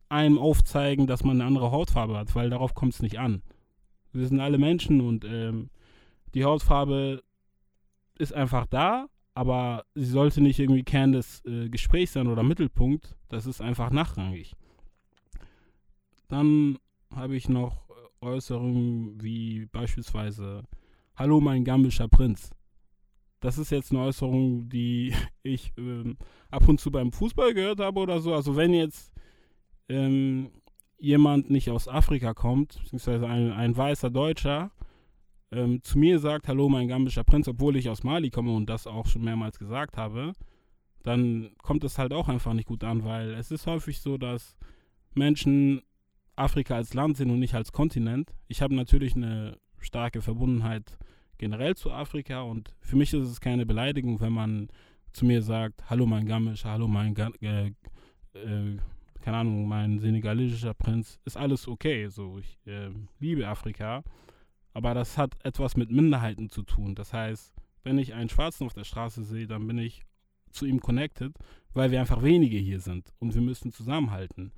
einem aufzeigen, dass man eine andere Hautfarbe hat, weil darauf kommt es nicht an. Wir sind alle Menschen und ähm, die Hautfarbe ist einfach da, aber sie sollte nicht irgendwie Kern des äh, Gesprächs sein oder Mittelpunkt. Das ist einfach nachrangig. Dann habe ich noch Äußerungen wie beispielsweise Hallo mein gambischer Prinz. Das ist jetzt eine Äußerung, die (laughs) ich ähm, ab und zu beim Fußball gehört habe oder so. Also wenn jetzt ähm, jemand nicht aus Afrika kommt, beziehungsweise ein, ein weißer Deutscher, ähm, zu mir sagt, hallo mein gambischer Prinz, obwohl ich aus Mali komme und das auch schon mehrmals gesagt habe, dann kommt es halt auch einfach nicht gut an, weil es ist häufig so, dass Menschen Afrika als Land sehen und nicht als Kontinent. Ich habe natürlich eine starke Verbundenheit generell zu Afrika und für mich ist es keine Beleidigung, wenn man zu mir sagt, hallo mein Gamisch, hallo mein, äh, äh, keine Ahnung, mein senegalesischer Prinz, ist alles okay. So, ich äh, liebe Afrika, aber das hat etwas mit Minderheiten zu tun. Das heißt, wenn ich einen Schwarzen auf der Straße sehe, dann bin ich zu ihm connected, weil wir einfach wenige hier sind und wir müssen zusammenhalten.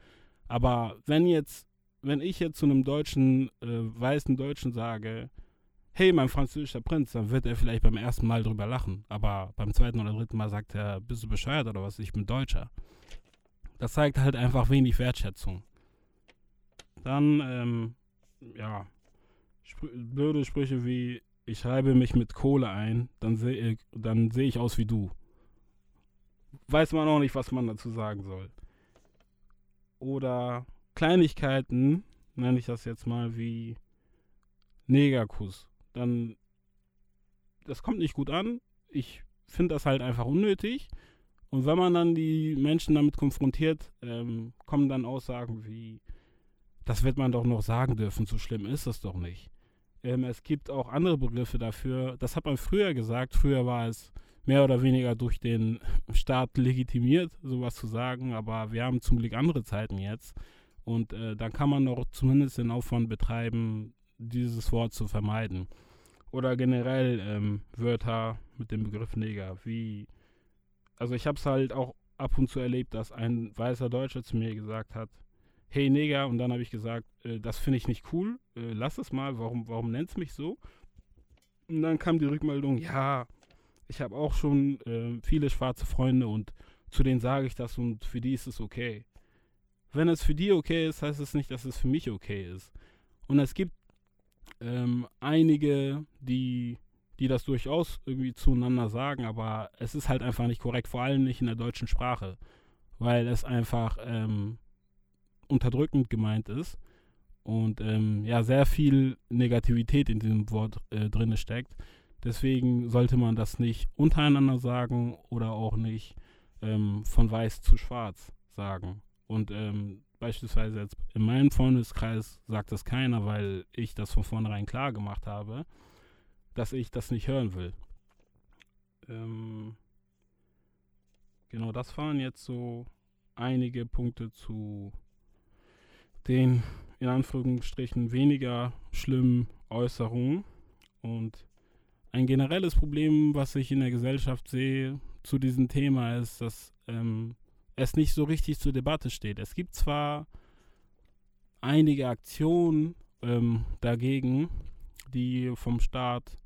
Aber wenn jetzt, wenn ich jetzt zu einem deutschen, äh, weißen Deutschen sage, hey, mein französischer Prinz, dann wird er vielleicht beim ersten Mal drüber lachen. Aber beim zweiten oder dritten Mal sagt er, bist du bescheuert oder was? Ich bin Deutscher. Das zeigt halt einfach wenig Wertschätzung. Dann, ähm, ja, Spr blöde Sprüche wie, ich schreibe mich mit Kohle ein, dann sehe dann seh ich aus wie du. Weiß man auch nicht, was man dazu sagen soll. Oder Kleinigkeiten, nenne ich das jetzt mal, wie Negerkuss. Dann, das kommt nicht gut an. Ich finde das halt einfach unnötig. Und wenn man dann die Menschen damit konfrontiert, ähm, kommen dann Aussagen wie, das wird man doch noch sagen dürfen, so schlimm ist es doch nicht. Ähm, es gibt auch andere Begriffe dafür. Das hat man früher gesagt. Früher war es mehr oder weniger durch den Staat legitimiert, sowas zu sagen. Aber wir haben zum Glück andere Zeiten jetzt. Und äh, dann kann man doch zumindest den Aufwand betreiben, dieses Wort zu vermeiden. Oder generell ähm, Wörter mit dem Begriff Neger. Wie, also ich habe es halt auch ab und zu erlebt, dass ein weißer Deutscher zu mir gesagt hat, hey Neger, und dann habe ich gesagt, äh, das finde ich nicht cool, äh, lass es mal, warum, warum nennt mich so? Und dann kam die Rückmeldung, ja, ich habe auch schon äh, viele schwarze Freunde und zu denen sage ich das und für die ist es okay. Wenn es für die okay ist, heißt es nicht, dass es für mich okay ist. Und es gibt ähm, einige, die, die das durchaus irgendwie zueinander sagen, aber es ist halt einfach nicht korrekt, vor allem nicht in der deutschen Sprache, weil es einfach ähm, unterdrückend gemeint ist und ähm, ja, sehr viel Negativität in diesem Wort äh, drin steckt. Deswegen sollte man das nicht untereinander sagen oder auch nicht ähm, von weiß zu schwarz sagen. Und ähm, beispielsweise jetzt in meinem Freundeskreis sagt das keiner, weil ich das von vornherein klar gemacht habe, dass ich das nicht hören will. Ähm, genau, das waren jetzt so einige Punkte zu den in Anführungsstrichen weniger schlimmen Äußerungen. Und ein generelles Problem, was ich in der Gesellschaft sehe zu diesem Thema, ist, dass ähm, es nicht so richtig zur Debatte steht. Es gibt zwar einige Aktionen ähm, dagegen, die vom Staat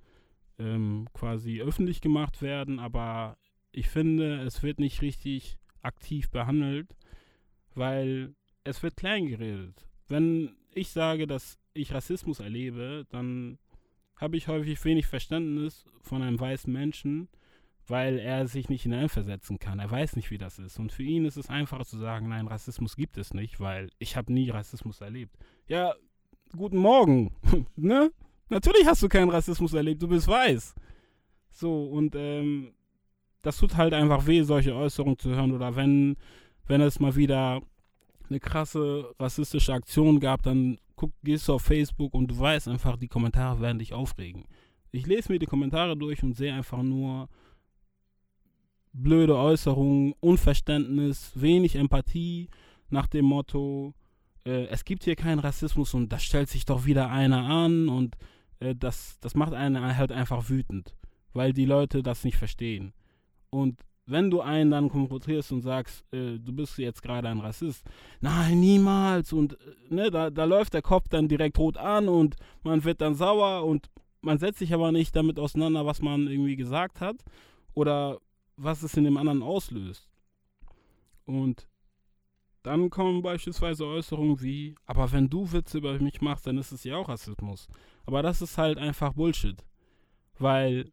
ähm, quasi öffentlich gemacht werden, aber ich finde, es wird nicht richtig aktiv behandelt, weil es wird klein geredet. Wenn ich sage, dass ich Rassismus erlebe, dann habe ich häufig wenig Verständnis von einem weißen Menschen, weil er sich nicht hineinversetzen kann. Er weiß nicht, wie das ist. Und für ihn ist es einfacher zu sagen, nein, Rassismus gibt es nicht, weil ich habe nie Rassismus erlebt. Ja, guten Morgen, (laughs) ne? Natürlich hast du keinen Rassismus erlebt, du bist weiß. So, und ähm, das tut halt einfach weh, solche Äußerungen zu hören. Oder wenn, wenn es mal wieder eine krasse rassistische Aktion gab, dann guck, gehst du auf Facebook und du weißt einfach, die Kommentare werden dich aufregen. Ich lese mir die Kommentare durch und sehe einfach nur, blöde Äußerungen, Unverständnis, wenig Empathie nach dem Motto, äh, es gibt hier keinen Rassismus und da stellt sich doch wieder einer an und äh, das, das macht einen halt einfach wütend, weil die Leute das nicht verstehen. Und wenn du einen dann konfrontierst und sagst, äh, du bist jetzt gerade ein Rassist, nein, niemals und äh, ne, da, da läuft der Kopf dann direkt rot an und man wird dann sauer und man setzt sich aber nicht damit auseinander, was man irgendwie gesagt hat oder was es in dem anderen auslöst. Und dann kommen beispielsweise Äußerungen wie, aber wenn du Witze über mich machst, dann ist es ja auch Rassismus. Aber das ist halt einfach Bullshit. Weil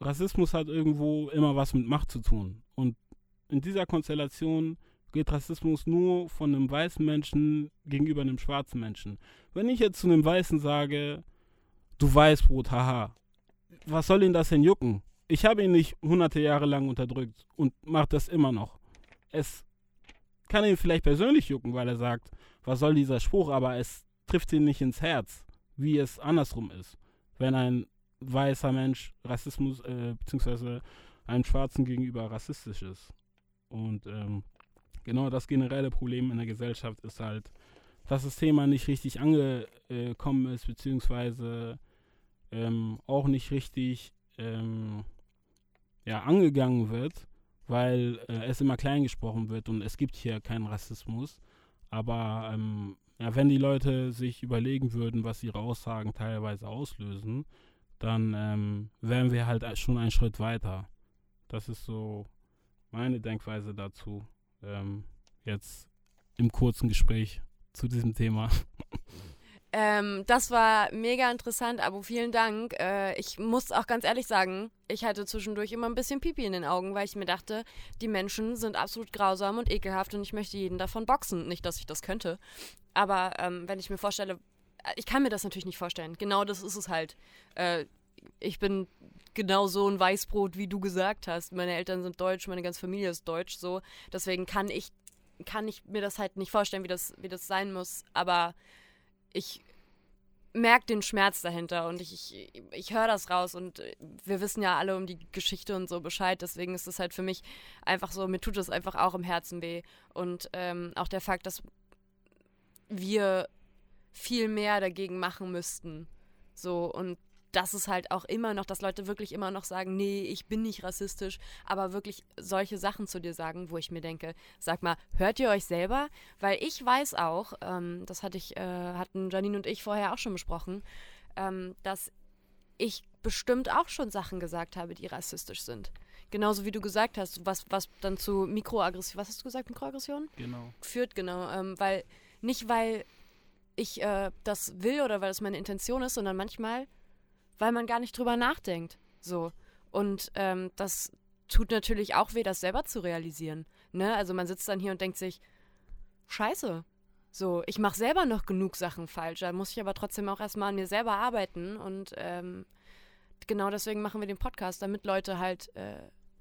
Rassismus hat irgendwo immer was mit Macht zu tun. Und in dieser Konstellation geht Rassismus nur von einem weißen Menschen gegenüber einem schwarzen Menschen. Wenn ich jetzt zu einem Weißen sage, du Weißbrot, haha, was soll ihn das denn jucken? Ich habe ihn nicht hunderte Jahre lang unterdrückt und mache das immer noch. Es kann ihn vielleicht persönlich jucken, weil er sagt, was soll dieser Spruch, aber es trifft ihn nicht ins Herz, wie es andersrum ist. Wenn ein weißer Mensch Rassismus, äh, beziehungsweise einem Schwarzen gegenüber rassistisch ist. Und ähm, genau das generelle Problem in der Gesellschaft ist halt, dass das Thema nicht richtig angekommen ist, beziehungsweise ähm, auch nicht richtig ähm, ja, angegangen wird, weil äh, es immer klein gesprochen wird und es gibt hier keinen Rassismus. Aber ähm, ja, wenn die Leute sich überlegen würden, was ihre Aussagen teilweise auslösen, dann ähm, wären wir halt schon einen Schritt weiter. Das ist so meine Denkweise dazu. Ähm, jetzt im kurzen Gespräch zu diesem Thema. (laughs) Ähm, das war mega interessant, Abo, vielen Dank. Äh, ich muss auch ganz ehrlich sagen, ich hatte zwischendurch immer ein bisschen Pipi in den Augen, weil ich mir dachte, die Menschen sind absolut grausam und ekelhaft und ich möchte jeden davon boxen. Nicht, dass ich das könnte, aber ähm, wenn ich mir vorstelle, äh, ich kann mir das natürlich nicht vorstellen. Genau das ist es halt. Äh, ich bin genau so ein Weißbrot, wie du gesagt hast. Meine Eltern sind deutsch, meine ganze Familie ist deutsch, so. Deswegen kann ich, kann ich mir das halt nicht vorstellen, wie das, wie das sein muss. Aber ich merke den Schmerz dahinter und ich, ich, ich höre das raus und wir wissen ja alle um die Geschichte und so Bescheid, deswegen ist es halt für mich einfach so, mir tut es einfach auch im Herzen weh und ähm, auch der Fakt, dass wir viel mehr dagegen machen müssten, so und das ist halt auch immer noch, dass Leute wirklich immer noch sagen, nee, ich bin nicht rassistisch, aber wirklich solche Sachen zu dir sagen, wo ich mir denke, sag mal, hört ihr euch selber? Weil ich weiß auch, ähm, das hatte ich, äh, hatten Janine und ich vorher auch schon besprochen, ähm, dass ich bestimmt auch schon Sachen gesagt habe, die rassistisch sind. Genauso wie du gesagt hast, was, was dann zu Mikroaggression, was hast du gesagt, Mikroaggression? Genau. Führt, genau. Ähm, weil, nicht weil ich äh, das will oder weil es meine Intention ist, sondern manchmal weil man gar nicht drüber nachdenkt. So. Und ähm, das tut natürlich auch weh, das selber zu realisieren. Ne? Also man sitzt dann hier und denkt sich, scheiße. So, ich mache selber noch genug Sachen falsch. Da muss ich aber trotzdem auch erstmal an mir selber arbeiten. Und ähm, genau deswegen machen wir den Podcast, damit Leute halt äh,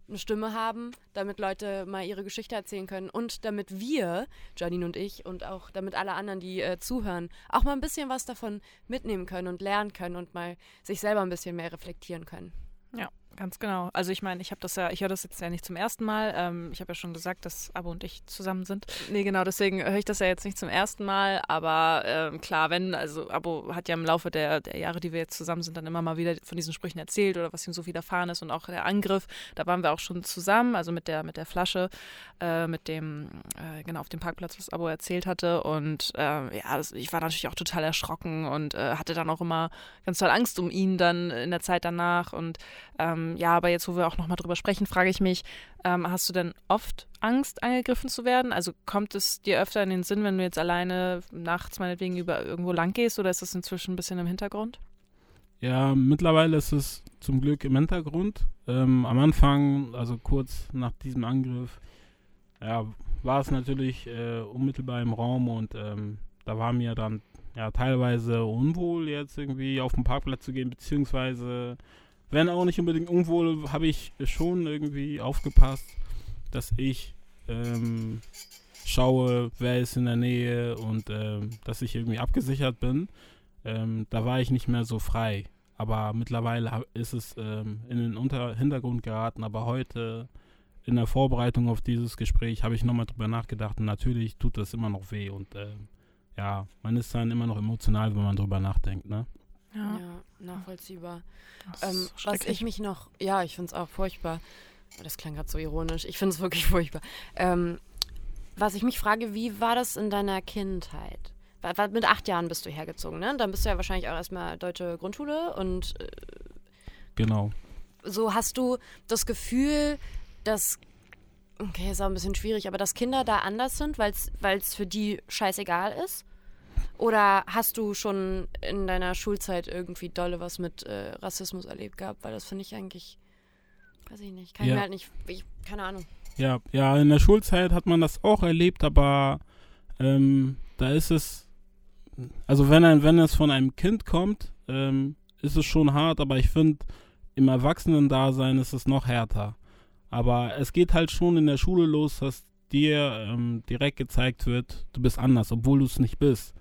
eine Stimme haben, damit Leute mal ihre Geschichte erzählen können und damit wir, Janine und ich und auch damit alle anderen, die äh, zuhören, auch mal ein bisschen was davon mitnehmen können und lernen können und mal sich selber ein bisschen mehr reflektieren können. Ja, Ganz genau. Also ich meine, ich habe das ja, ich höre das jetzt ja nicht zum ersten Mal. Ähm, ich habe ja schon gesagt, dass Abo und ich zusammen sind. Nee, genau, deswegen höre ich das ja jetzt nicht zum ersten Mal. Aber ähm, klar, wenn, also Abo hat ja im Laufe der, der Jahre, die wir jetzt zusammen sind, dann immer mal wieder von diesen Sprüchen erzählt oder was ihm so widerfahren ist und auch der Angriff. Da waren wir auch schon zusammen, also mit der, mit der Flasche, äh, mit dem, äh, genau, auf dem Parkplatz, was Abo erzählt hatte. Und äh, ja, das, ich war natürlich auch total erschrocken und äh, hatte dann auch immer ganz toll Angst um ihn dann in der Zeit danach. Und ähm, ähm, ja, aber jetzt, wo wir auch nochmal drüber sprechen, frage ich mich, ähm, hast du denn oft Angst, angegriffen zu werden? Also kommt es dir öfter in den Sinn, wenn du jetzt alleine nachts meinetwegen über irgendwo lang gehst oder ist das inzwischen ein bisschen im Hintergrund? Ja, mittlerweile ist es zum Glück im Hintergrund. Ähm, am Anfang, also kurz nach diesem Angriff, ja, war es natürlich äh, unmittelbar im Raum und ähm, da war mir dann ja teilweise unwohl, jetzt irgendwie auf den Parkplatz zu gehen, beziehungsweise wenn auch nicht unbedingt unwohl, habe ich schon irgendwie aufgepasst, dass ich ähm, schaue, wer ist in der Nähe und ähm, dass ich irgendwie abgesichert bin. Ähm, da war ich nicht mehr so frei. Aber mittlerweile ist es ähm, in den Unter Hintergrund geraten. Aber heute in der Vorbereitung auf dieses Gespräch habe ich nochmal drüber nachgedacht. Und natürlich tut das immer noch weh. Und äh, ja, man ist dann immer noch emotional, wenn man drüber nachdenkt. Ne? Ja, ja nachvollziehbar. Ähm, was ich mich noch, ja, ich finde es auch furchtbar. Das klang gerade so ironisch. Ich finde es (laughs) wirklich furchtbar. Ähm, was ich mich frage, wie war das in deiner Kindheit? Mit acht Jahren bist du hergezogen, ne? Dann bist du ja wahrscheinlich auch erstmal deutsche Grundschule und. Äh, genau. So hast du das Gefühl, dass. Okay, ist auch ein bisschen schwierig, aber dass Kinder da anders sind, weil es für die scheißegal ist? Oder hast du schon in deiner Schulzeit irgendwie dolle was mit äh, Rassismus erlebt gehabt? Weil das finde ich eigentlich, weiß ich nicht, kann ja. ich mir halt nicht, ich, keine Ahnung. Ja, ja, in der Schulzeit hat man das auch erlebt, aber ähm, da ist es, also wenn ein, wenn es von einem Kind kommt, ähm, ist es schon hart, aber ich finde, im Erwachsenen-Dasein ist es noch härter. Aber es geht halt schon in der Schule los, dass dir ähm, direkt gezeigt wird, du bist anders, obwohl du es nicht bist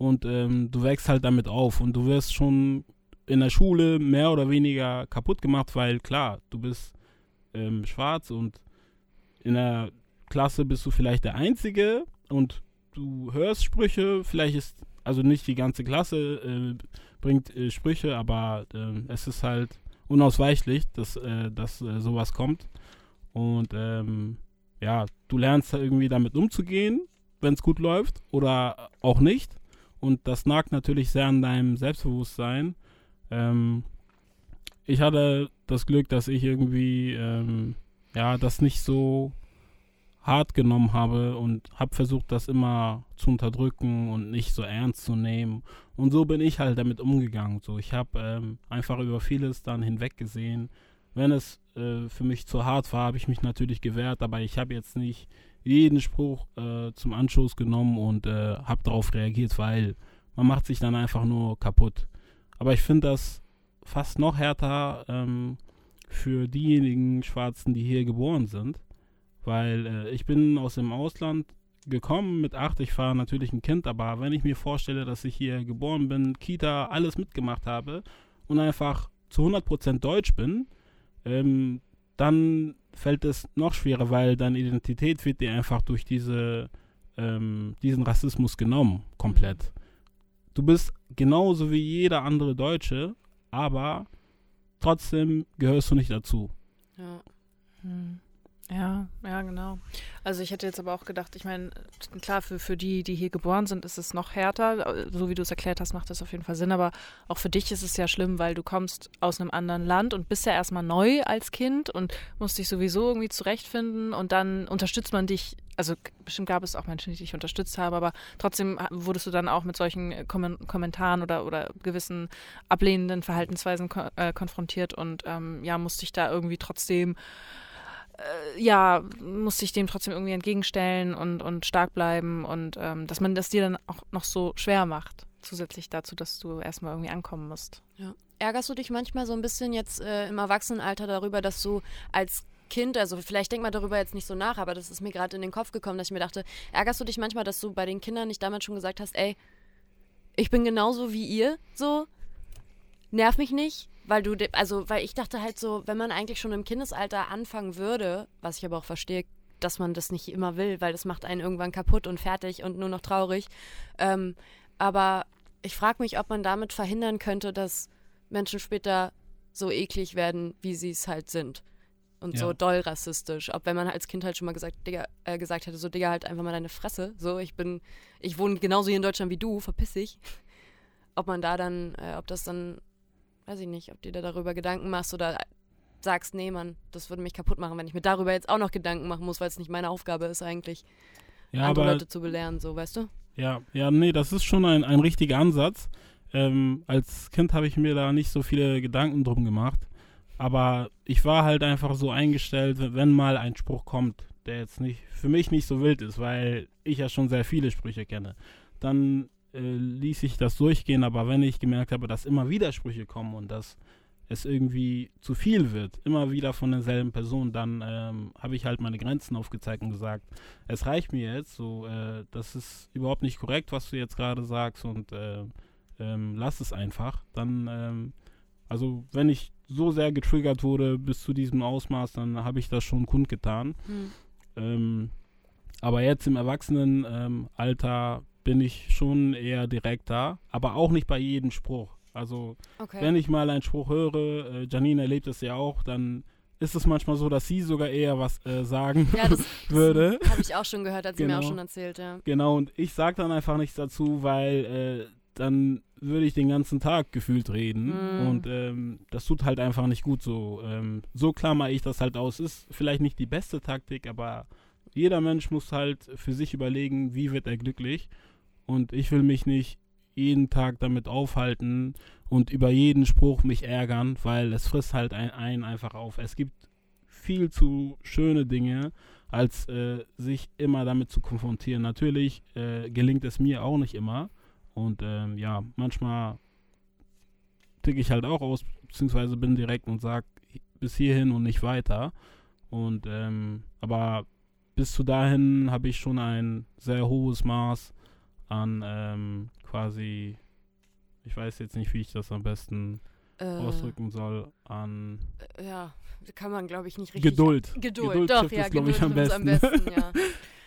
und ähm, du wächst halt damit auf und du wirst schon in der Schule mehr oder weniger kaputt gemacht, weil klar, du bist ähm, schwarz und in der Klasse bist du vielleicht der Einzige und du hörst Sprüche, vielleicht ist, also nicht die ganze Klasse äh, bringt äh, Sprüche, aber äh, es ist halt unausweichlich, dass, äh, dass äh, sowas kommt. Und ähm, ja, du lernst irgendwie damit umzugehen, wenn es gut läuft oder auch nicht. Und das nagt natürlich sehr an deinem Selbstbewusstsein. Ähm, ich hatte das Glück, dass ich irgendwie, ähm, ja, das nicht so hart genommen habe und habe versucht, das immer zu unterdrücken und nicht so ernst zu nehmen. Und so bin ich halt damit umgegangen. So, ich habe ähm, einfach über vieles dann hinweggesehen. Wenn es äh, für mich zu hart war, habe ich mich natürlich gewehrt, aber ich habe jetzt nicht jeden Spruch äh, zum Anstoß genommen und äh, habe darauf reagiert, weil man macht sich dann einfach nur kaputt. Aber ich finde das fast noch härter ähm, für diejenigen Schwarzen, die hier geboren sind weil äh, ich bin aus dem Ausland gekommen mit acht. Ich war natürlich ein Kind, aber wenn ich mir vorstelle, dass ich hier geboren bin, Kita, alles mitgemacht habe und einfach zu 100% Deutsch bin, ähm, dann fällt es noch schwerer, weil deine Identität wird dir einfach durch diese, ähm, diesen Rassismus genommen, komplett. Du bist genauso wie jeder andere Deutsche, aber trotzdem gehörst du nicht dazu. Ja. Hm. Ja, ja, genau. Also ich hätte jetzt aber auch gedacht, ich meine, klar, für, für die, die hier geboren sind, ist es noch härter. So wie du es erklärt hast, macht das auf jeden Fall Sinn. Aber auch für dich ist es ja schlimm, weil du kommst aus einem anderen Land und bist ja erstmal neu als Kind und musst dich sowieso irgendwie zurechtfinden und dann unterstützt man dich. Also bestimmt gab es auch Menschen, die dich unterstützt haben, aber trotzdem wurdest du dann auch mit solchen Kom Kommentaren oder, oder gewissen ablehnenden Verhaltensweisen äh, konfrontiert und ähm, ja, musst dich da irgendwie trotzdem äh, ja, musste ich dem trotzdem irgendwie entgegenstellen und, und stark bleiben und ähm, dass man das dir dann auch noch so schwer macht, zusätzlich dazu, dass du erstmal irgendwie ankommen musst. Ja. Ärgerst du dich manchmal so ein bisschen jetzt äh, im Erwachsenenalter darüber, dass du als Kind, also vielleicht denk mal darüber jetzt nicht so nach, aber das ist mir gerade in den Kopf gekommen, dass ich mir dachte, ärgerst du dich manchmal, dass du bei den Kindern nicht damals schon gesagt hast, ey, ich bin genauso wie ihr, so, nerv mich nicht, weil du, also, weil ich dachte halt so, wenn man eigentlich schon im Kindesalter anfangen würde, was ich aber auch verstehe, dass man das nicht immer will, weil das macht einen irgendwann kaputt und fertig und nur noch traurig. Ähm, aber ich frage mich, ob man damit verhindern könnte, dass Menschen später so eklig werden, wie sie es halt sind. Und ja. so doll rassistisch. Ob wenn man als Kind halt schon mal gesagt, Digga, äh, gesagt hätte, so Digga, halt einfach mal deine Fresse. So, ich bin, ich wohne genauso hier in Deutschland wie du, verpiss dich. Ob man da dann, äh, ob das dann weiß ich nicht, ob du dir darüber Gedanken machst oder sagst, nee, Mann, das würde mich kaputt machen, wenn ich mir darüber jetzt auch noch Gedanken machen muss, weil es nicht meine Aufgabe ist eigentlich, ja, andere aber, Leute zu belehren, so, weißt du? Ja, ja, nee, das ist schon ein, ein richtiger Ansatz. Ähm, als Kind habe ich mir da nicht so viele Gedanken drum gemacht, aber ich war halt einfach so eingestellt, wenn mal ein Spruch kommt, der jetzt nicht für mich nicht so wild ist, weil ich ja schon sehr viele Sprüche kenne, dann äh, ließ ich das durchgehen, aber wenn ich gemerkt habe, dass immer Widersprüche kommen und dass es irgendwie zu viel wird, immer wieder von derselben Person, dann ähm, habe ich halt meine Grenzen aufgezeigt und gesagt, es reicht mir jetzt, so, äh, das ist überhaupt nicht korrekt, was du jetzt gerade sagst und äh, ähm, lass es einfach. Dann, ähm, also wenn ich so sehr getriggert wurde bis zu diesem Ausmaß, dann habe ich das schon kundgetan. Hm. aber jetzt im Erwachsenenalter bin ich schon eher direkt da, aber auch nicht bei jedem Spruch. Also okay. wenn ich mal einen Spruch höre, äh, Janine erlebt es ja auch, dann ist es manchmal so, dass sie sogar eher was äh, sagen ja, das, (laughs) würde. (laughs) Das habe ich auch schon gehört, hat sie genau. mir auch genau. schon erzählt, ja. Genau, und ich sage dann einfach nichts dazu, weil äh, dann würde ich den ganzen Tag gefühlt reden mm. und ähm, das tut halt einfach nicht gut so. Ähm, so klammer ich das halt aus. Ist vielleicht nicht die beste Taktik, aber jeder Mensch muss halt für sich überlegen, wie wird er glücklich und ich will mich nicht jeden Tag damit aufhalten und über jeden Spruch mich ärgern, weil es frisst halt einen ein einfach auf. Es gibt viel zu schöne Dinge, als äh, sich immer damit zu konfrontieren. Natürlich äh, gelingt es mir auch nicht immer. Und ähm, ja, manchmal ticke ich halt auch aus, beziehungsweise bin direkt und sage bis hierhin und nicht weiter. Und ähm, aber bis zu dahin habe ich schon ein sehr hohes Maß an ähm, quasi, ich weiß jetzt nicht, wie ich das am besten äh, ausdrücken soll, an. Äh, ja, kann man, glaube ich, nicht richtig. Geduld. Geduld, Geduld doch, ja, Geduld ich, am besten. am besten, ja.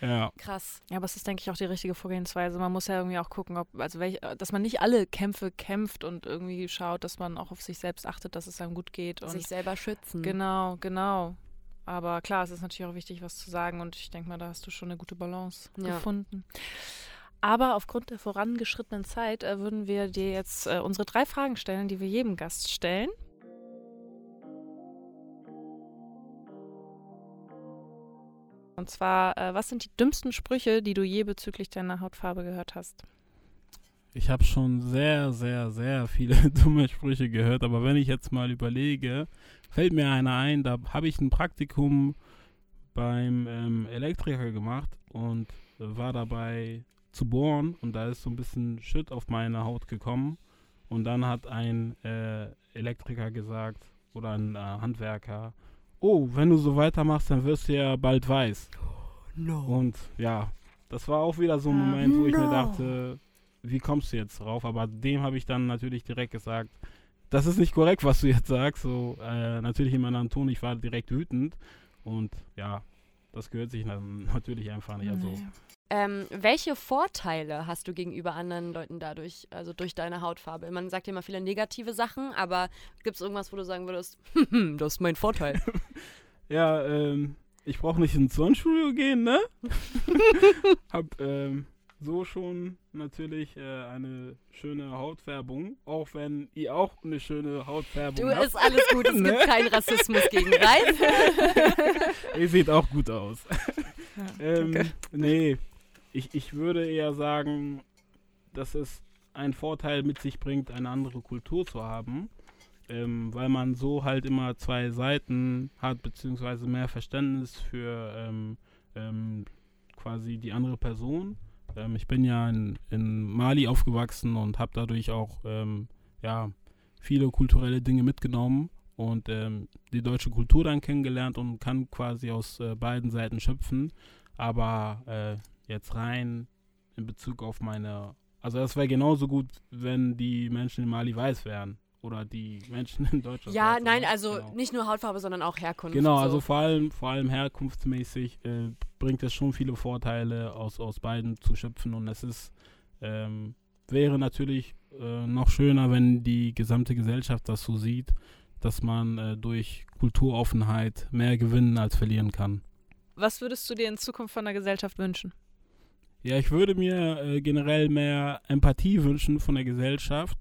(laughs) ja. Krass. Ja, aber es ist, denke ich, auch die richtige Vorgehensweise. Man muss ja irgendwie auch gucken, ob, also welch, dass man nicht alle Kämpfe kämpft und irgendwie schaut, dass man auch auf sich selbst achtet, dass es einem gut geht. Und sich selber schützen. Genau, genau. Aber klar, es ist natürlich auch wichtig, was zu sagen und ich denke mal, da hast du schon eine gute Balance ja. gefunden. Aber aufgrund der vorangeschrittenen Zeit äh, würden wir dir jetzt äh, unsere drei Fragen stellen, die wir jedem Gast stellen. Und zwar, äh, was sind die dümmsten Sprüche, die du je bezüglich deiner Hautfarbe gehört hast? Ich habe schon sehr, sehr, sehr viele (laughs) dumme Sprüche gehört, aber wenn ich jetzt mal überlege, fällt mir einer ein, da habe ich ein Praktikum beim ähm, Elektriker gemacht und war dabei zu bohren und da ist so ein bisschen Shit auf meine Haut gekommen und dann hat ein äh, Elektriker gesagt oder ein äh, Handwerker, oh, wenn du so weitermachst, dann wirst du ja bald weiß. No. Und ja, das war auch wieder so ein Ah, Moment, wo ich mir no. dachte, wie kommst du jetzt drauf? Aber dem habe ich dann natürlich direkt gesagt, das ist nicht korrekt, was du jetzt sagst. So, äh, natürlich in meinem Ton, ich war direkt wütend. Und ja, das gehört sich dann (laughs) natürlich einfach nicht. Also. Ähm, welche Vorteile hast du gegenüber anderen Leuten dadurch, also durch deine Hautfarbe? Man sagt ja immer viele negative Sachen, aber gibt es irgendwas, wo du sagen würdest, "Hm, (laughs) das ist mein Vorteil? (laughs) ja, ähm, ich brauche nicht ins Sonnenstudio gehen, ne? hab ähm, so schon natürlich äh, eine schöne Hautfärbung, auch wenn ihr auch eine schöne Hautfärbung Du, habt. ist alles gut, es (laughs) Ne? gibt keinen Rassismus gegen Reis. (laughs) Ihr seht auch gut aus. Ja, (laughs) Ähm, nee, ich, ich würde eher sagen, dass es einen Vorteil mit sich bringt, eine andere Kultur zu haben, ähm, weil man so halt immer zwei Seiten hat, beziehungsweise mehr Verständnis für ähm, ähm, quasi die andere Person. Ähm, ich bin ja in, in Mali aufgewachsen und habe dadurch auch ähm, ja, viele kulturelle Dinge mitgenommen und ähm, die deutsche Kultur dann kennengelernt und kann quasi aus äh, beiden Seiten schöpfen. Aber äh, jetzt rein in Bezug auf meine, also das wäre genauso gut, wenn die Menschen in Mali weiß wären oder die Menschen in Deutschland. ja, nein, oder? also Genau. nicht nur Hautfarbe, sondern auch Herkunft. Genau, so. also vor allem, vor allem herkunftsmäßig äh, bringt es schon viele Vorteile aus, aus beiden zu schöpfen und es ist, ähm, wäre natürlich äh, noch schöner, wenn die gesamte Gesellschaft das so sieht, dass man äh, durch Kulturoffenheit mehr gewinnen als verlieren kann. Was würdest du dir in Zukunft von der Gesellschaft wünschen? Ja, ich würde mir äh, generell mehr Empathie wünschen von der Gesellschaft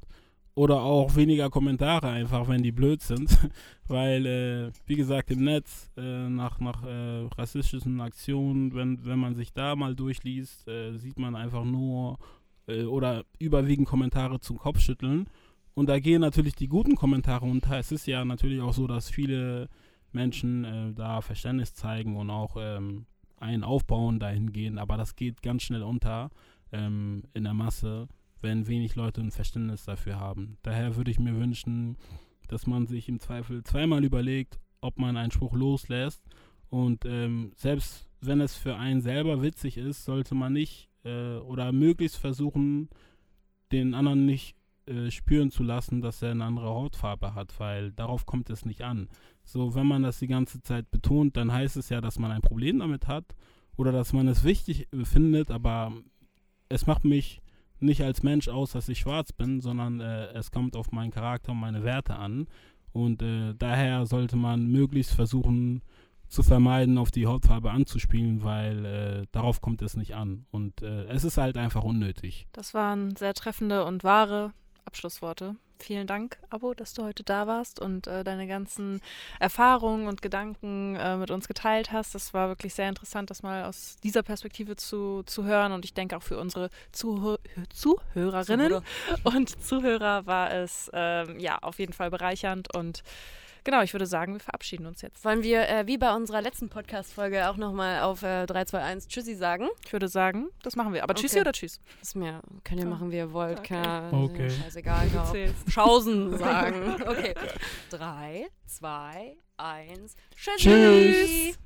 oder auch weniger Kommentare einfach, wenn die blöd sind, (laughs) weil, äh, wie gesagt, im Netz äh, nach, nach äh, rassistischen Aktionen, wenn, wenn man sich da mal durchliest, äh, sieht man einfach nur äh, oder überwiegend Kommentare zum Kopfschütteln. Und da gehen natürlich die guten Kommentare unter. Es ist ja natürlich auch so, dass viele Menschen äh, da Verständnis zeigen und auch ähm, einen aufbauen dahingehend, aber das geht ganz schnell unter ähm, in der Masse, wenn wenig Leute ein Verständnis dafür haben. Daher würde ich mir wünschen, dass man sich im Zweifel zweimal überlegt, ob man einen Spruch loslässt und ähm, selbst wenn es für einen selber witzig ist, sollte man nicht äh, oder möglichst versuchen, den anderen nicht äh, spüren zu lassen, dass er eine andere Hautfarbe hat, weil darauf kommt es nicht an. So, wenn man das die ganze Zeit betont, dann heißt es ja, dass man ein Problem damit hat oder dass man es wichtig äh, findet, aber es macht mich nicht als Mensch aus, dass ich schwarz bin, sondern äh, es kommt auf meinen Charakter und meine Werte an. Und äh, daher sollte man möglichst versuchen zu vermeiden, auf die Hautfarbe anzuspielen, weil äh, darauf kommt es nicht an. Und äh, es ist halt einfach unnötig. Das waren sehr treffende und wahre Abschlussworte. Vielen Dank, Abo, dass du heute da warst und äh, deine ganzen Erfahrungen und Gedanken äh, mit uns geteilt hast. Das war wirklich sehr interessant, das mal aus dieser Perspektive zu, zu hören. Und ich denke auch für unsere Zuhö Zuhörerinnen und Zuhörer war es ähm, ja auf jeden Fall bereichernd. Und genau, ich würde sagen, wir verabschieden uns jetzt. Wollen wir, äh, wie bei unserer letzten Podcast-Folge, auch nochmal auf äh, 3, 2, 1 Tschüssi sagen? Ich würde sagen, das machen wir. Aber Tschüssi Okay. oder Tschüss? Ist mir, könnt ihr Ja. machen, wie ihr wollt. Okay. Kann, Okay. Scheißegal. Schausen (laughs) sagen. Okay. 3, 2, 1. Tschüssi. Tschüss.